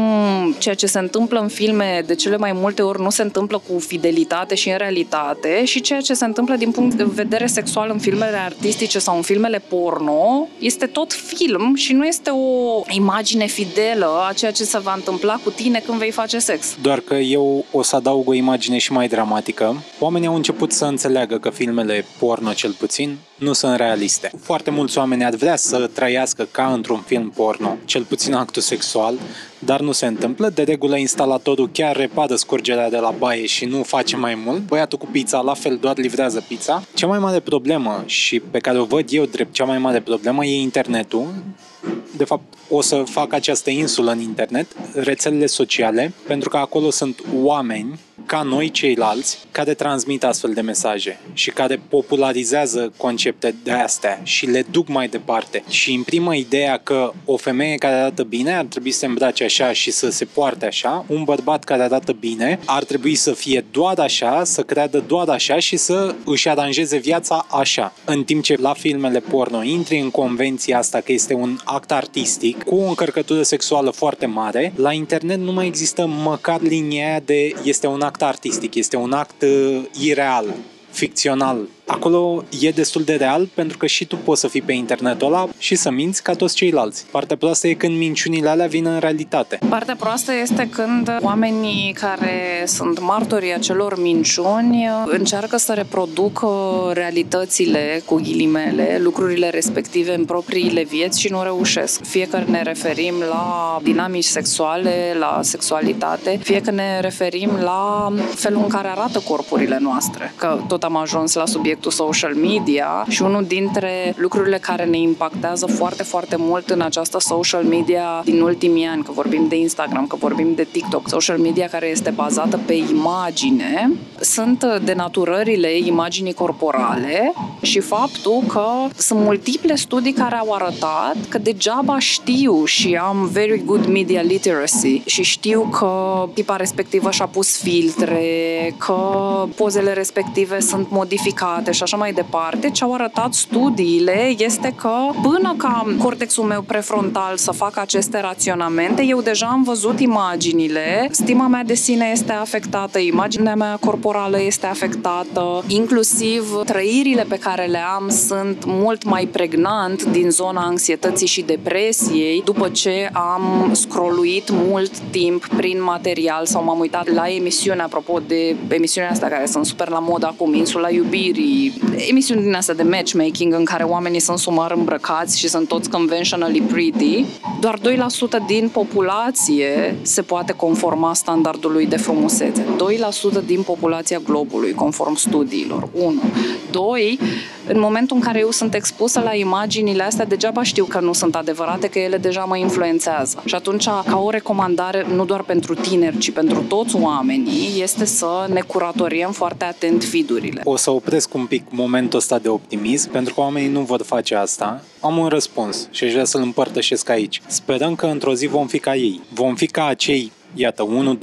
ceea ce se întâmplă în filme de cele mai multe ori nu se întâmplă cu fidelitate și în realitate și ceea ce se întâmplă din punct de vedere sexual în filmele artistice sau în filmele porno este tot film și nu este o imagine fidelă a ceea ce se va întâmpla cu tine când vei face sex. Doar că eu o să adaug o imagine și mai dramatică. Oamenii au început să înțeleagă că filmele porno, cel puțin, nu sunt realiste. Foarte mulți oameni ar vrea să trăiască ca într-un film porno, cel puțin actul sexual, dar nu se întâmplă. De regulă, instalatorul chiar repară scurgerea de la baie și nu face mai mult. Băiatul cu pizza, la fel, doar livrează pizza. Cea mai mare problemă și pe care o văd eu drept cea mai mare problemă e internetul. De fapt, o să fac această insulă în internet, rețelele sociale, pentru că acolo sunt oameni ca noi ceilalți care transmit astfel de mesaje și care popularizează concepte de astea și le duc mai departe și imprimă ideea că o femeie care arată bine ar trebui să se îmbrace așa și să se poarte așa, un bărbat care arată bine ar trebui să fie doar așa, să creadă doar așa și să își aranjeze viața așa. În timp ce la filmele porno intri în convenția asta că este un act artistic cu o încărcătură sexuală foarte mare, la internet nu mai există măcar linia de este un act artistic, este un act uh, ireal, ficțional, acolo e destul de real pentru că și tu poți să fii pe internetul ăla și să minți ca toți ceilalți. Partea proastă e când minciunile alea vin în realitate. Partea proastă este când oamenii care sunt martorii acelor minciuni încearcă să reproducă realitățile cu ghilimele, lucrurile respective în propriile vieți și nu reușesc. Fie că ne referim la dinamici sexuale, la sexualitate, fie că ne referim la felul în care arată corpurile noastre. Că tot am ajuns la subiect subiectul social media și unul dintre lucrurile care ne impactează foarte, foarte mult în această social media din ultimii ani, că vorbim de Instagram, că vorbim de TikTok, social media care este bazată pe imagine, sunt denaturările imaginii corporale și faptul că sunt multiple studii care au arătat că degeaba știu și am very good media literacy și știu că tipa respectivă și-a pus filtre, că pozele respective sunt modificate sănătate și așa mai departe, ce au arătat studiile este că până ca cortexul meu prefrontal să facă aceste raționamente, eu deja am văzut imaginile, stima mea de sine este afectată, imaginea mea corporală este afectată, inclusiv trăirile pe care le am sunt mult mai pregnant din zona anxietății și depresiei după ce am scrolluit mult timp prin material sau m-am uitat la emisiune, apropo de emisiunea asta care sunt super la mod acum, Insula Iubirii, emisiuni din astea de matchmaking în care oamenii sunt sumar îmbrăcați și sunt toți conventionally pretty, doar 2% din populație se poate conforma standardului de frumusețe. 2% din populația globului, conform studiilor. 1. 2 în momentul în care eu sunt expusă la imaginile astea, degeaba știu că nu sunt adevărate, că ele deja mă influențează. Și atunci, ca o recomandare, nu doar pentru tineri, ci pentru toți oamenii, este să ne curatoriem foarte atent fidurile. O să opresc un pic momentul ăsta de optimism, pentru că oamenii nu vor face asta. Am un răspuns și aș vrea să-l împărtășesc aici. Sperăm că într-o zi vom fi ca ei. Vom fi ca acei iată,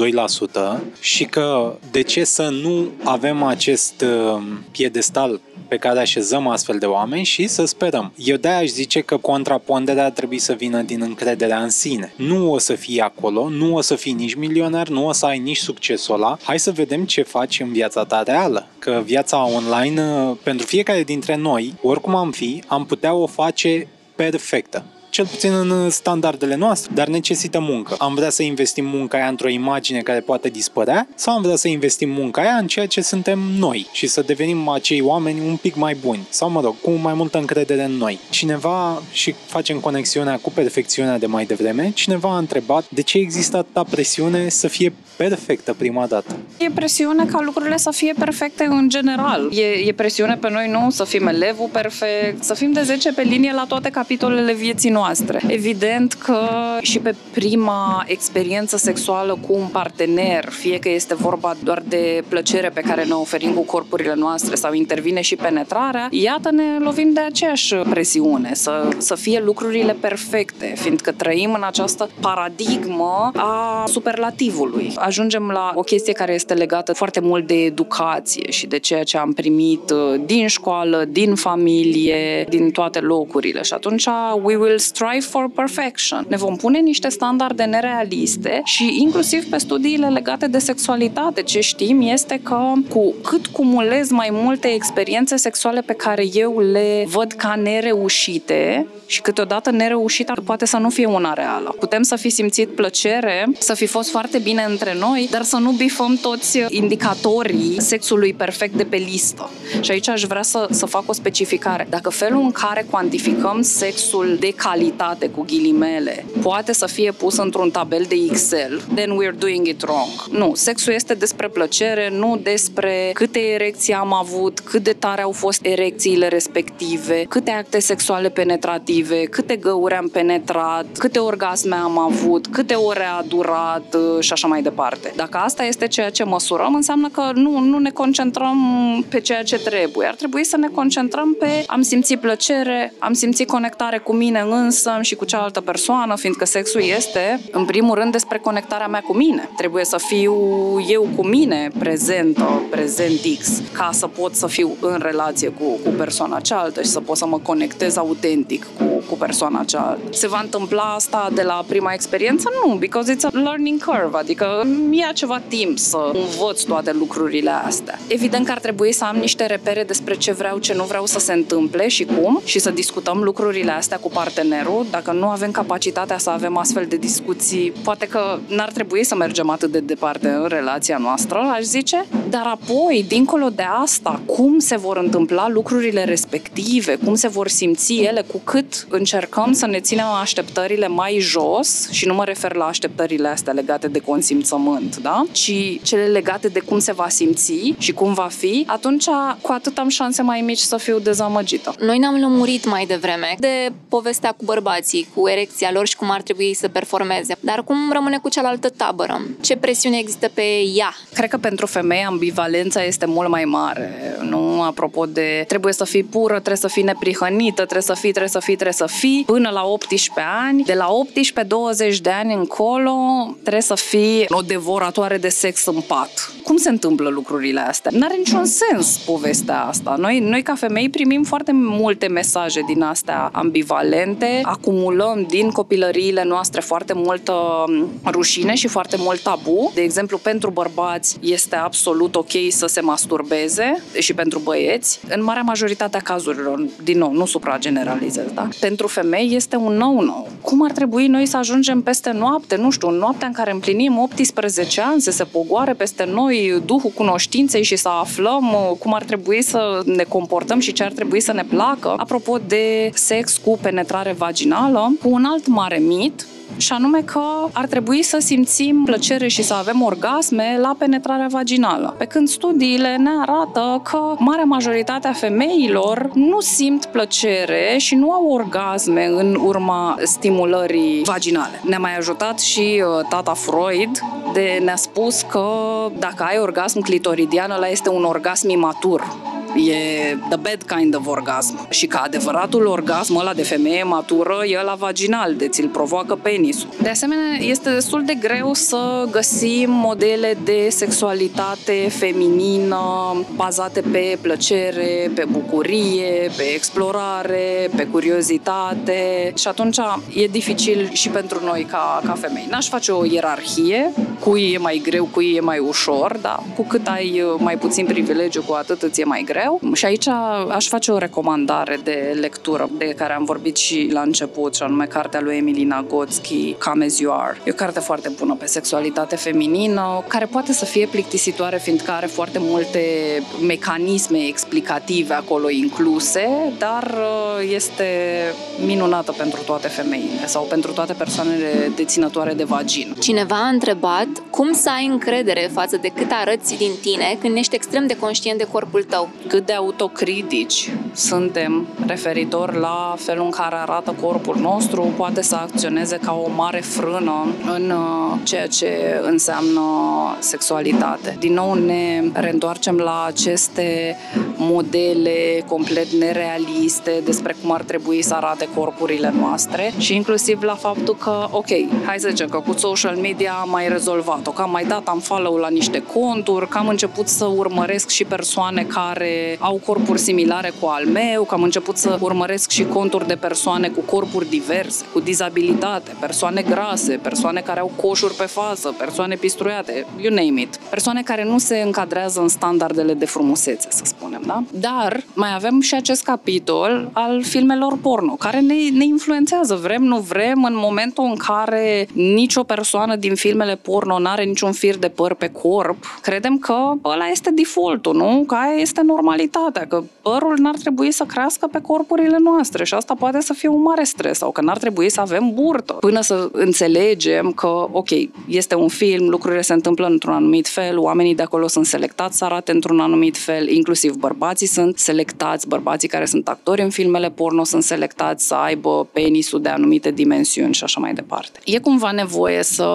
1-2% și că de ce să nu avem acest uh, piedestal pe care așezăm astfel de oameni și să sperăm. Eu de aș zice că contraponderea ar trebui să vină din încrederea în sine. Nu o să fii acolo, nu o să fii nici milionar, nu o să ai nici succesul ăla. Hai să vedem ce faci în viața ta reală. Că viața online, uh, pentru fiecare dintre noi, oricum am fi, am putea o face perfectă cel puțin în standardele noastre, dar necesită muncă. Am vrea să investim munca aia într-o imagine care poate dispărea sau am vrea să investim munca aia în ceea ce suntem noi și să devenim acei oameni un pic mai buni sau, mă rog, cu mai multă încredere în noi. Cineva, și facem conexiunea cu perfecțiunea de mai devreme, cineva a întrebat de ce există atâta presiune să fie perfectă prima dată. E presiune ca lucrurile să fie perfecte în general. E, e presiune pe noi, nu? Să fim elevul perfect, să fim de 10 pe linie la toate capitolele vieții noastre. Evident că și pe prima experiență sexuală cu un partener, fie că este vorba doar de plăcere pe care ne oferim cu corpurile noastre sau intervine și penetrarea, iată ne lovim de aceeași presiune, să, să fie lucrurile perfecte, fiindcă trăim în această paradigmă a superlativului. Ajungem la o chestie care este legată foarte mult de educație și de ceea ce am primit uh, din școală, din familie, din toate locurile. Și atunci we will strive for perfection. Ne vom pune niște standarde nerealiste și inclusiv pe studiile legate de sexualitate. Ce știm este că cu cât cumulez mai multe experiențe sexuale pe care eu le văd ca nereușite, și câteodată nereușita poate să nu fie una reală. Putem să fi simțit plăcere, să fi fost foarte bine între noi, dar să nu bifăm toți indicatorii sexului perfect de pe listă. Și aici aș vrea să, să fac o specificare. Dacă felul în care cuantificăm sexul de calitate, cu ghilimele, poate să fie pus într-un tabel de Excel, then we're doing it wrong. Nu, sexul este despre plăcere, nu despre câte erecții am avut, cât de tare au fost erecțiile respective, câte acte sexuale penetrative respective, câte găuri am penetrat, câte orgasme am avut, câte ore a durat uh, și așa mai departe. Dacă asta este ceea ce măsurăm, înseamnă că nu, nu ne concentrăm pe ceea ce trebuie. Ar trebui să ne concentrăm pe am simțit plăcere, am simțit conectare cu mine însă și cu cealaltă persoană, fiindcă sexul este, în primul rând, despre conectarea mea cu mine. Trebuie să fiu eu cu mine prezentă, prezent X, ca să pot să fiu în relație cu, cu persoana cealaltă și să pot să mă conectez autentic cu cu persoana cealaltă. Se va întâmpla asta de la prima experiență? Nu, because it's a learning curve, adică ia ceva timp să învăț toate lucrurile astea. Evident că ar trebui să am niște repere despre ce vreau, ce nu vreau să se întâmple și cum și să discutăm lucrurile astea cu partenerul. Dacă nu avem capacitatea să avem astfel de discuții, poate că n-ar trebui să mergem atât de departe în relația noastră, aș zice, dar apoi, dincolo de asta, cum se vor întâmpla lucrurile respective, cum se vor simți ele, cu cât încercăm să ne ținem așteptările mai jos și nu mă refer la așteptările astea legate de consimțământ, da? ci cele legate de cum se va simți și cum va fi, atunci cu atât am șanse mai mici să fiu dezamăgită. Noi ne-am lămurit mai devreme de povestea cu bărbații, cu erecția lor și cum ar trebui să performeze. Dar cum rămâne cu cealaltă tabără? Ce presiune există pe ea? Cred că pentru femei ambivalența este mult mai mare. Nu apropo de trebuie să fii pură, trebuie să fii neprihănită, trebuie să fii, trebuie să fii, trebuie să fii până la 18 ani. De la 18-20 de ani încolo trebuie să fii o devoratoare de sex în pat. Cum se întâmplă lucrurile astea? N-are niciun sens povestea asta. Noi, noi ca femei primim foarte multe mesaje din astea ambivalente, acumulăm din copilăriile noastre foarte multă um, rușine și foarte mult tabu. De exemplu, pentru bărbați este absolut ok să se masturbeze și pentru băieți. În marea majoritate a cazurilor, din nou, nu suprageneralizez, da? pentru femei este un nou-nou. Cum ar trebui noi să ajungem peste noapte, nu știu, în noaptea în care împlinim 18 ani, să se pogoare peste noi duhul cunoștinței și să aflăm uh, cum ar trebui să ne comportăm și ce ar trebui să ne placă. Apropo de sex cu penetrare vaginală, cu un alt mare mit și anume că ar trebui să simțim plăcere și să avem orgasme la penetrarea vaginală. Pe când studiile ne arată că marea majoritate a femeilor nu simt plăcere și nu au orgasme în urma stimulării vaginale. Ne-a mai ajutat și uh, tata Freud de ne-a spus că dacă ai orgasm clitoridian, ăla este un orgasm imatur E the bad kind of orgasm. Și ca adevăratul orgasm ăla de femeie matură e la vaginal, de ți-l provoacă penisul. De asemenea, este destul de greu să găsim modele de sexualitate feminină bazate pe plăcere, pe bucurie, pe explorare, pe curiozitate și atunci e dificil și pentru noi ca, ca femei. N-aș face o ierarhie, cui e mai greu, cui e mai ușor, dar cu cât ai mai puțin privilegiu, cu atât îți e mai greu greu. Și aici aș face o recomandare de lectură de care am vorbit și la început, și anume cartea lui Emily Nagotsky, Come As You Are. E o carte foarte bună pe sexualitate feminină, care poate să fie plictisitoare, fiindcă are foarte multe mecanisme explicative acolo incluse, dar uh, este minunată pentru toate femeile sau pentru toate persoanele deținătoare de vagin. Cineva a întrebat cum să ai încredere față de cât arăți din tine când ești extrem de conștient de corpul tău cât de autocritici suntem referitor la felul în care arată corpul nostru, poate să acționeze ca o mare frână în uh, ceea ce înseamnă sexualitate. Din nou ne reîntoarcem la aceste modele complet nerealiste despre cum ar trebui să arate corpurile noastre și inclusiv la faptul că, ok, hai să zicem că cu social media am mai rezolvat urmărit-o, că am mai dat am follow la niște conturi, că am început să urmăresc și persoane care au corpuri similare cu al meu, că am început să urmăresc și conturi de persoane cu corpuri diverse, cu dizabilitate, persoane grase, persoane care au coșuri pe față, persoane pistruiate, you name it. Persoane care nu se încadrează în standardele de frumusețe, să spunem, da? Dar mai avem și acest capitol al filmelor porno, care ne, ne influențează, vrem, nu vrem, în momentul în care nicio persoană din filmele porno nu are niciun fir de păr pe corp, credem că ăla este defaultul, nu? Că aia este normalitatea, că părul n-ar trebui să crească pe corpurile noastre și asta poate să fie un mare stres sau că n-ar trebui să avem burtă. Până să înțelegem că, ok, este un film, lucrurile se întâmplă într-un anumit fel, oamenii de acolo sunt selectați să arate într-un anumit fel, inclusiv bărbații sunt selectați, bărbații care sunt actori în filmele porno sunt selectați să aibă penisul de anumite dimensiuni și așa mai departe. E cumva nevoie să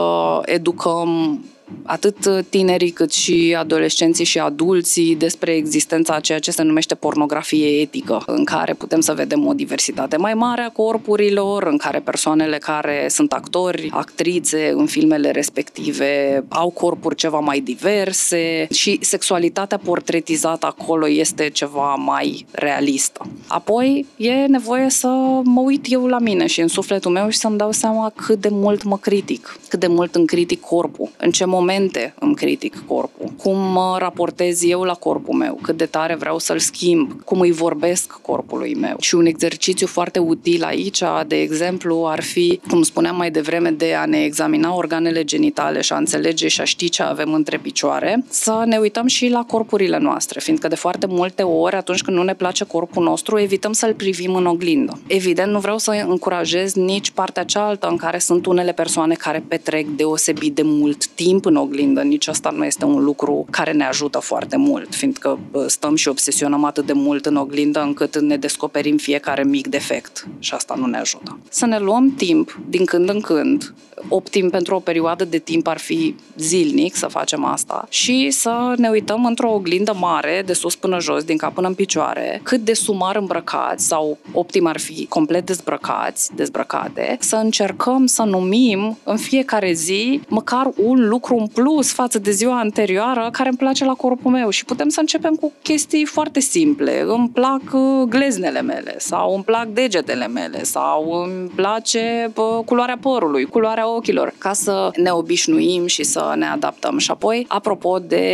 educăm atât tinerii cât și adolescenții și adulții despre existența a ceea ce se numește pornografie etică, în care putem să vedem o diversitate mai mare a corpurilor, în care persoanele care sunt actori, actrițe în filmele respective au corpuri ceva mai diverse și sexualitatea portretizată acolo este ceva mai realistă. Apoi e nevoie să mă uit eu la mine și în sufletul meu și să-mi dau seama cât de mult mă critic, cât de mult îmi critic corpul, în ce momente îmi critic corpul, cum mă raportez eu la corpul meu, cât de tare vreau să-l schimb, cum îi vorbesc corpului meu. Și un exercițiu foarte util aici, de exemplu, ar fi, cum spuneam mai devreme, de a ne examina organele genitale și a înțelege și a ști ce avem între picioare, să ne uităm și la corpurile noastre, fiindcă de foarte multe ori, atunci când nu ne place corpul nostru, evităm să-l privim în oglindă. Evident, nu vreau să încurajez nici partea cealaltă în care sunt unele persoane care petrec deosebit de mult timp timp în oglindă, nici asta nu este un lucru care ne ajută foarte mult, fiindcă stăm și obsesionăm atât de mult în oglindă încât ne descoperim fiecare mic defect și asta nu ne ajută. Să ne luăm timp din când în când, optim pentru o perioadă de timp ar fi zilnic să facem asta și să ne uităm într-o oglindă mare, de sus până jos, din cap până în picioare, cât de sumar îmbrăcați sau optim ar fi complet dezbrăcați, dezbrăcate, să încercăm să numim în fiecare zi măcar un lucru lucru în plus față de ziua anterioară care îmi place la corpul meu și putem să începem cu chestii foarte simple. Îmi plac uh, gleznele mele sau îmi plac degetele mele sau îmi place culoarea părului, culoarea ochilor, ca să ne obișnuim și să ne adaptăm. Și apoi, apropo de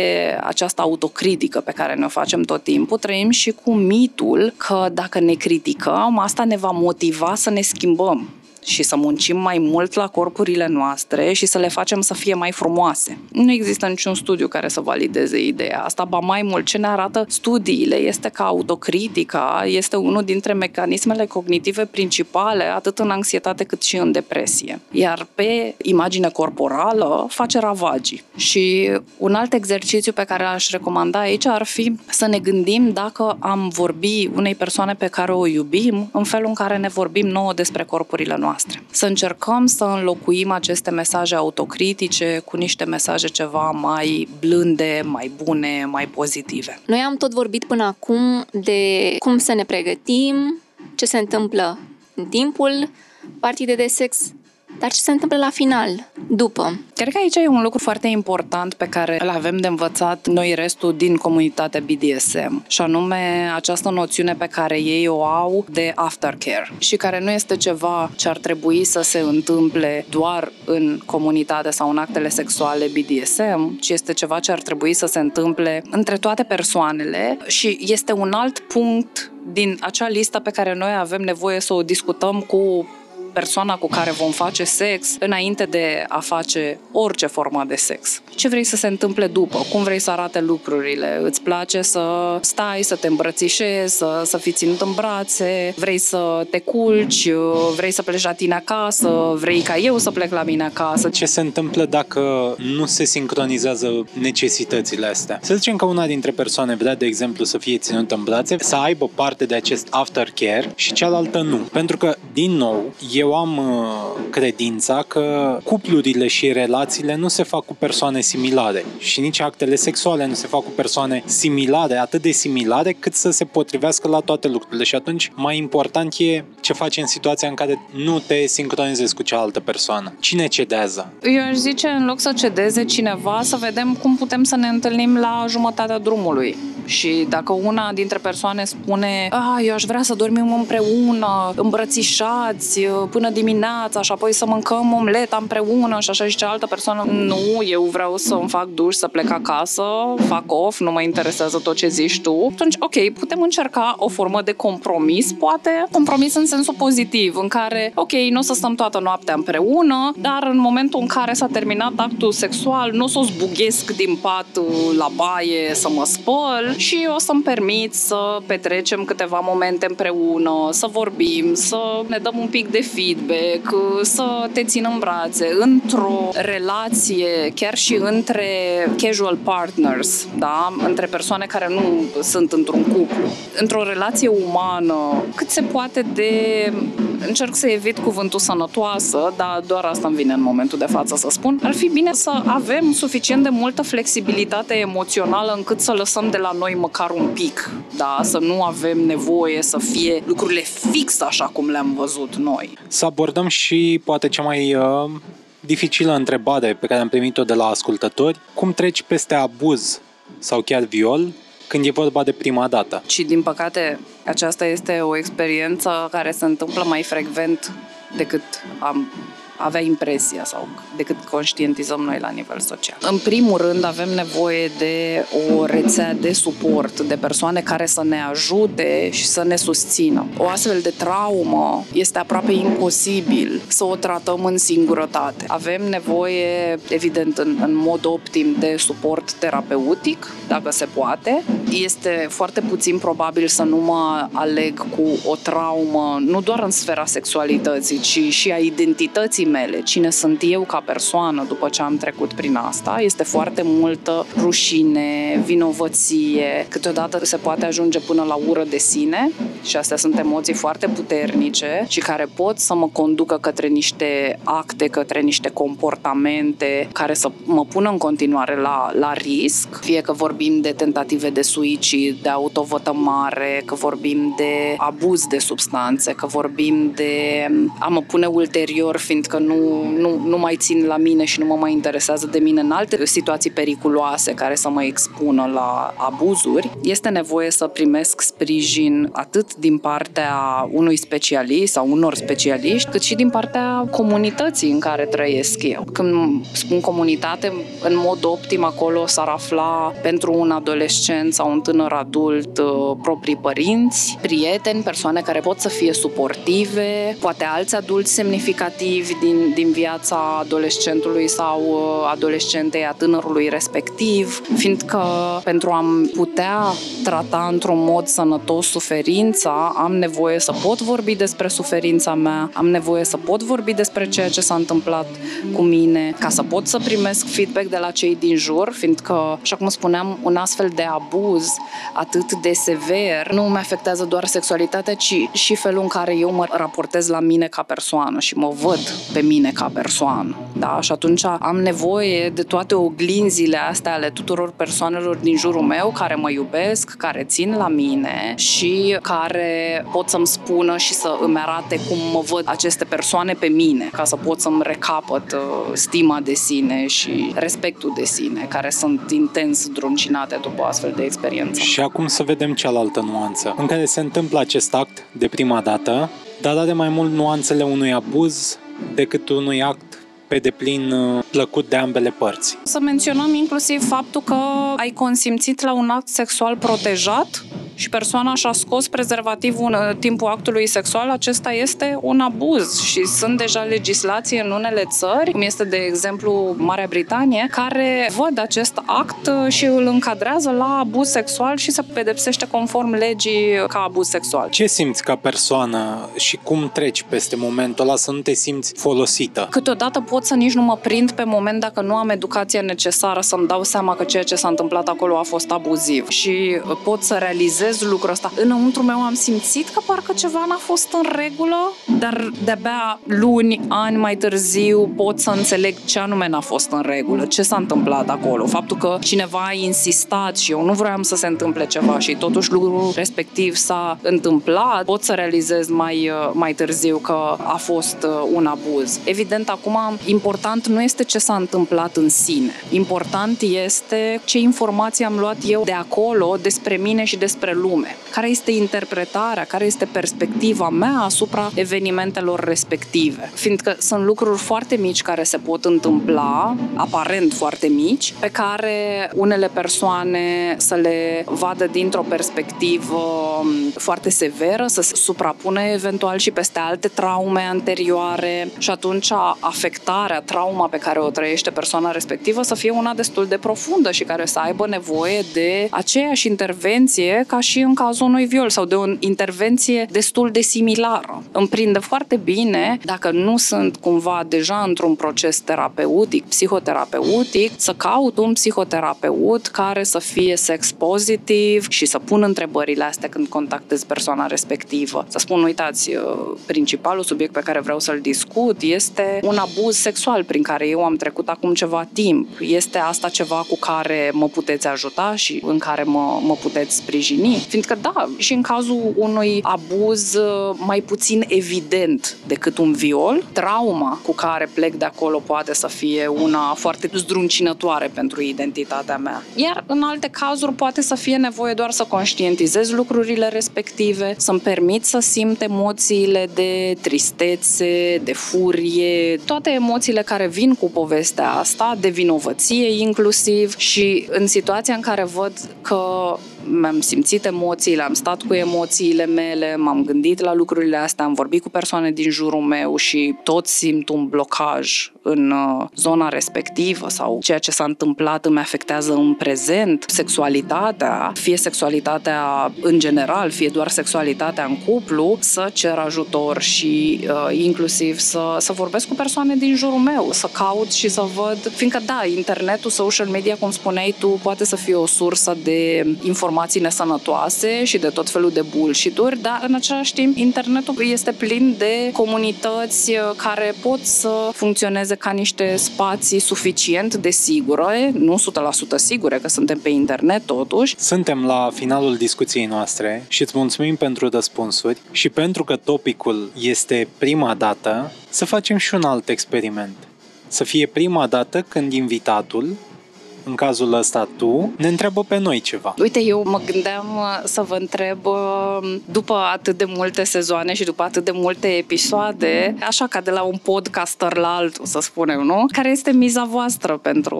această autocritică pe care ne-o facem tot timpul, trăim și cu mitul că dacă ne criticăm, asta ne va motiva să ne schimbăm și să muncim mai mult la corpurile noastre și să le facem să fie mai frumoase. Nu există niciun studiu care să valideze ideea asta, ba mai mult ce ne arată studiile este că autocritica este unul dintre mecanismele cognitive principale atât în anxietate cât și în depresie. Iar pe imagine corporală face ravagii. Și un alt exercițiu pe care aș recomanda aici ar fi să ne gândim dacă am vorbi unei persoane pe care o iubim în felul în care ne vorbim nouă despre corpurile noastre noastre. Să încercăm să înlocuim aceste mesaje autocritice cu niște mesaje ceva mai blânde, mai bune, mai pozitive. Noi am tot vorbit până acum de cum să ne pregătim, ce se întâmplă în timpul partide de sex, dar ce se întâmplă la final, după? Cred că aici e un lucru foarte important pe care îl avem de învățat noi restul din comunitatea BDSM și anume această noțiune pe care ei o au de aftercare și care nu este ceva ce ar trebui să se întâmple doar în comunitate sau în actele sexuale BDSM, ci este ceva ce ar trebui să se întâmple între toate persoanele și este un alt punct din acea listă pe care noi avem nevoie să o discutăm cu persoana cu care vom face sex înainte de a face orice formă de sex. Ce vrei să se întâmple după? Cum vrei să arate lucrurile? Îți place să stai, să te îmbrățișezi, să, să fii ținut în brațe? Vrei să te culci? Vrei să pleci la tine acasă? Vrei ca eu să plec la mine acasă? Ce se întâmplă dacă nu se sincronizează necesitățile astea? Să zicem că una dintre persoane vrea, de exemplu, să fie ținută în brațe, să aibă parte de acest aftercare și cealaltă nu. Pentru că, din nou, e eu am uh, credința că cuplurile și relațiile nu se fac cu persoane similare și nici actele sexuale nu se fac cu persoane similare, atât de similare cât să se potrivească la toate lucrurile. Și atunci mai important e ce faci în situația în care nu te sincronizezi cu cealaltă persoană. Cine cedează? Eu aș zice, în loc să cedeze cineva, să vedem cum putem să ne întâlnim la jumătatea drumului. Și dacă una dintre persoane spune ah, eu aș vrea să dormim împreună, îmbrățișați până dimineața și apoi să mâncăm omleta împreună și așa și cealaltă persoană nu, eu vreau să-mi fac duș, să plec acasă, fac off, nu mă interesează tot ce zici tu, atunci ok, putem încerca o formă de compromis, poate compromis în sensul pozitiv, în care ok, nu o să stăm toată noaptea împreună, dar în momentul în care s-a terminat actul sexual, nu o să o zbughesc din pat la baie să mă spăl și o să-mi permit să petrecem câteva momente împreună, să vorbim, să ne dăm un pic de feedback, să te țin în brațe, într-o relație, chiar și între casual partners, da? între persoane care nu sunt într-un cuplu, într-o relație umană, cât se poate de încerc să evit cuvântul sănătoasă, dar doar asta îmi vine în momentul de față să spun, ar fi bine să avem suficient de multă flexibilitate emoțională încât să lăsăm de la noi măcar un pic, da? Să nu avem nevoie să fie lucrurile fix așa cum le-am văzut noi. Să abordăm și poate cea mai uh, dificilă întrebare pe care am primit-o de la ascultători, cum treci peste abuz sau chiar viol când e vorba de prima dată. Și din păcate aceasta este o experiență care se întâmplă mai frecvent decât am avea impresia sau decât conștientizăm noi la nivel social. În primul rând avem nevoie de o rețea de suport, de persoane care să ne ajute și să ne susțină. O astfel de traumă este aproape imposibil să o tratăm în singurătate. Avem nevoie, evident, în, în mod optim de suport terapeutic, dacă se poate. Este foarte puțin probabil să nu mă aleg cu o traumă, nu doar în sfera sexualității, ci și a identității mele, cine sunt eu ca persoană după ce am trecut prin asta. Este foarte multă rușine, vinovăție, câteodată se poate ajunge până la ură de sine și astea sunt emoții foarte puternice și care pot să mă conducă către niște acte, către niște comportamente care să mă pună în continuare la, la risc, fie că vorbim de tentative de suicid, de autovătămare, că vorbim de abuz de substanțe, că vorbim de a mă pune ulterior, fiindcă nu, nu, nu mai țin la mine și nu mă mai interesează de mine în alte situații periculoase care să mă expună la abuzuri, este nevoie să primesc sprijin atât din partea unui specialist sau unor specialiști, cât și din partea comunității în care trăiesc eu. Când spun comunitate, în mod optim acolo s-ar afla pentru un adolescent sau un tânăr adult uh, proprii părinți, prieteni, persoane care pot să fie suportive, poate alți adulți semnificativi din din, din viața adolescentului sau uh, adolescentei, a tânărului respectiv, fiindcă pentru a putea trata într-un mod sănătos suferința, am nevoie să pot vorbi despre suferința mea, am nevoie să pot vorbi despre ceea ce s-a întâmplat cu mine, ca să pot să primesc feedback de la cei din jur, fiindcă, așa cum spuneam, un astfel de abuz atât de sever nu mă afectează doar sexualitatea, ci și felul în care eu mă raportez la mine ca persoană și mă văd pe mine ca persoană. Da? Și atunci am nevoie de toate oglinzile astea ale tuturor persoanelor din jurul meu care mă iubesc, care țin la mine și care pot să-mi spună și să îmi arate cum mă văd aceste persoane pe mine, ca să pot să-mi recapăt uh, stima de sine și respectul de sine, care sunt intens druncinate după astfel de experiență. Și acum să vedem cealaltă nuanță, în care se întâmplă acest act de prima dată, dar are mai mult nuanțele unui abuz decât unui act pe deplin uh, plăcut de ambele părți. Să menționăm inclusiv faptul că ai consimțit la un act sexual protejat și persoana și-a scos prezervativul în uh, timpul actului sexual, acesta este un abuz și sunt deja legislații în unele țări, cum este de exemplu Marea Britanie, care văd acest act uh, și îl încadrează la abuz sexual și se pedepsește conform legii ca abuz sexual. Ce simți ca persoană și cum treci peste momentul ăla să nu te simți folosită? Câteodată pot să nici nu mă prind pe moment dacă nu am educația necesară să-mi dau seama că ceea ce s-a întâmplat acolo a fost abuziv și pot să realizez analizez lucrul ăsta. Înăuntru meu am simțit că parcă ceva n-a fost în regulă, dar de-abia luni, ani mai târziu pot să înțeleg ce anume n-a fost în regulă, ce s-a întâmplat acolo. Faptul că cineva a insistat și eu nu vreau să se întâmple ceva și totuși lucrul respectiv s-a întâmplat, pot să realizez mai, mai târziu că a fost uh, un abuz. Evident, acum important nu este ce s-a întâmplat în sine. Important este ce informații am luat eu de acolo despre mine și despre lume. Care este interpretarea, care este perspectiva mea asupra evenimentelor respective. Fiindcă sunt lucruri foarte mici care se pot întâmpla, aparent foarte mici, pe care unele persoane să le vadă dintr-o perspectivă um, foarte severă, să se suprapune eventual și peste alte traume anterioare și atunci afectarea, trauma pe care o trăiește persoana respectivă să fie una destul de profundă și care să aibă nevoie de aceeași intervenție ca și în cazul unui viol sau de o intervenție destul de similară. Îmi prinde foarte bine dacă nu sunt cumva deja într-un proces terapeutic, psihoterapeutic, să caut un psihoterapeut care să fie sex pozitiv și să pun întrebările astea când contactez persoana respectivă. Să spun, uitați, uh, principalul subiect pe care vreau să-l discut este un abuz sexual prin care eu am trecut acum ceva timp. Este asta ceva cu care mă puteți ajuta și în care mă, mă puteți sprijini? Fiindcă da, și în cazul unui abuz uh, mai puțin evident decât un viol, trauma cu care plec de acolo poate să fie una foarte zdruncinătoare pentru identitatea mea. Iar în alte cazuri poate să fie nevoie doar să conștientizez lucrurile respective, să-mi permit să simt emoțiile de tristețe, de furie, toate emoțiile care vin cu povestea asta, de vinovăție inclusiv și în situația în care văd că mi-am simțit emoțiile, am stat cu emoțiile mele, m-am gândit la lucrurile astea, am vorbit cu persoane din jurul meu și tot simt un blocaj în uh, zona respectivă sau ceea ce s-a întâmplat îmi afectează în prezent, sexualitatea, fie sexualitatea în general, fie doar sexualitatea în cuplu, să cer ajutor și uh, inclusiv să, să vorbesc cu persoane din jurul meu, să caut și să văd, fiindcă da, internetul, social media, cum spuneai tu, poate să fie o sursă de informații nesănătoase și de tot felul de bullshit-uri, dar în același timp internetul este plin de comunități uh, care pot să funcționeze funcționeze ca niște spații suficient de sigure, nu 100% sigure, că suntem pe internet totuși. Suntem la finalul discuției noastre și îți mulțumim pentru răspunsuri și pentru că topicul este prima dată, să facem și un alt experiment. Să fie prima dată când invitatul în cazul ăsta tu, ne întreabă pe noi ceva. Uite, eu mă gândeam uh, să vă întreb, uh, după atât de multe sezoane și după atât de multe episoade, așa ca de la un podcaster la altul, să spunem, nu? Care este miza voastră pentru,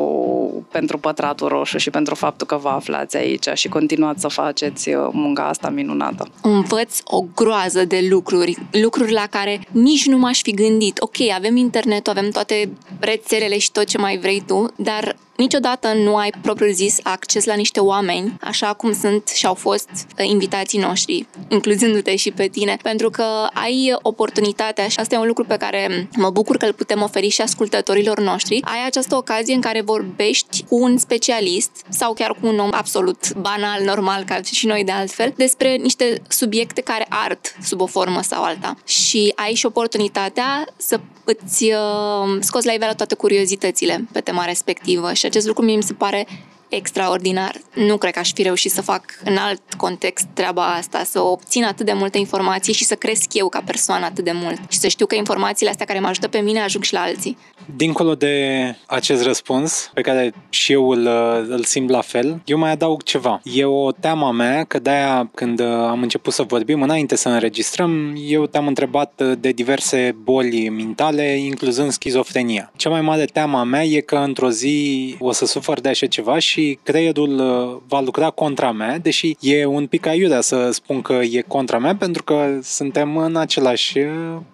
pentru Pătratul Roșu și pentru faptul că vă aflați aici și continuați să faceți uh, munca asta minunată? Învăț o groază de lucruri, lucruri la care nici nu m-aș fi gândit. Ok, avem internet, avem toate rețelele și tot ce mai vrei tu, dar Niciodată nu ai propriu-zis acces la niște oameni, așa cum sunt și au fost uh, invitații noștri, incluzându-te și pe tine, pentru că ai oportunitatea și asta e un lucru pe care mă bucur că îl putem oferi și ascultătorilor noștri. Ai această ocazie în care vorbești cu un specialist sau chiar cu un om absolut banal, normal, ca și noi de altfel, despre niște subiecte care art sub o formă sau alta. Și ai și oportunitatea să îți uh, scoți la iveală toate curiozitățile pe tema respectivă și acest lucru mie mi se pare extraordinar. Nu cred că aș fi reușit să fac în alt context treaba asta, să obțin atât de multe informații și să cresc eu ca persoană atât de mult și să știu că informațiile astea care mă ajută pe mine ajung și la alții. Dincolo de acest răspuns, pe care și eu îl, îl simt la fel, eu mai adaug ceva. E o teama mea că de-aia când am început să vorbim, înainte să înregistrăm, eu te-am întrebat de diverse boli mentale, incluzând schizofrenia. Cea mai mare teama mea e că într-o zi o să sufăr de așa ceva și creierul va lucra contra mea, deși e un pic aiurea să spun că e contra mea, pentru că suntem în același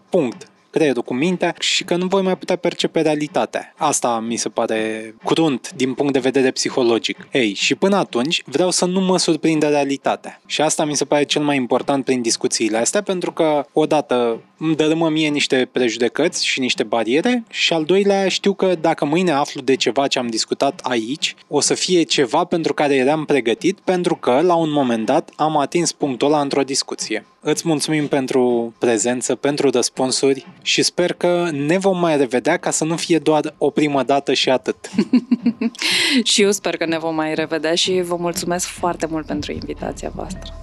punct creierul cu mintea și că nu voi mai putea percepe realitatea. Asta mi se pare crunt din punct de vedere psihologic. Ei, și până atunci vreau să nu mă surprindă realitatea. Și asta mi se pare cel mai important prin discuțiile astea, pentru că odată îmi dărâmă mie niște prejudecăți și niște bariere și al doilea știu că dacă mâine aflu de ceva ce am discutat aici, o să fie ceva pentru care eram pregătit pentru că la un moment dat am atins punctul ăla într-o discuție. Îți mulțumim pentru prezență, pentru răspunsuri și sper că ne vom mai revedea ca să nu fie doar o primă dată și atât. [LAUGHS] și eu sper că ne vom mai revedea și vă mulțumesc foarte mult pentru invitația voastră.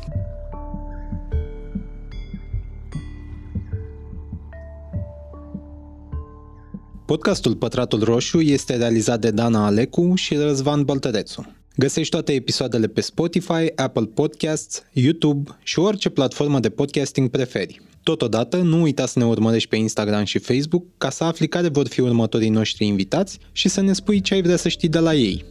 Podcastul Pătratul Roșu este realizat de Dana Alecu și Răzvan Băltărețu. Găsești toate episoadele pe Spotify, Apple Podcasts, YouTube și orice platformă de podcasting preferi. Totodată, nu uita să ne urmărești pe Instagram și Facebook ca să afli care vor fi următorii noștri invitați și să ne spui ce ai vrea să știi de la ei.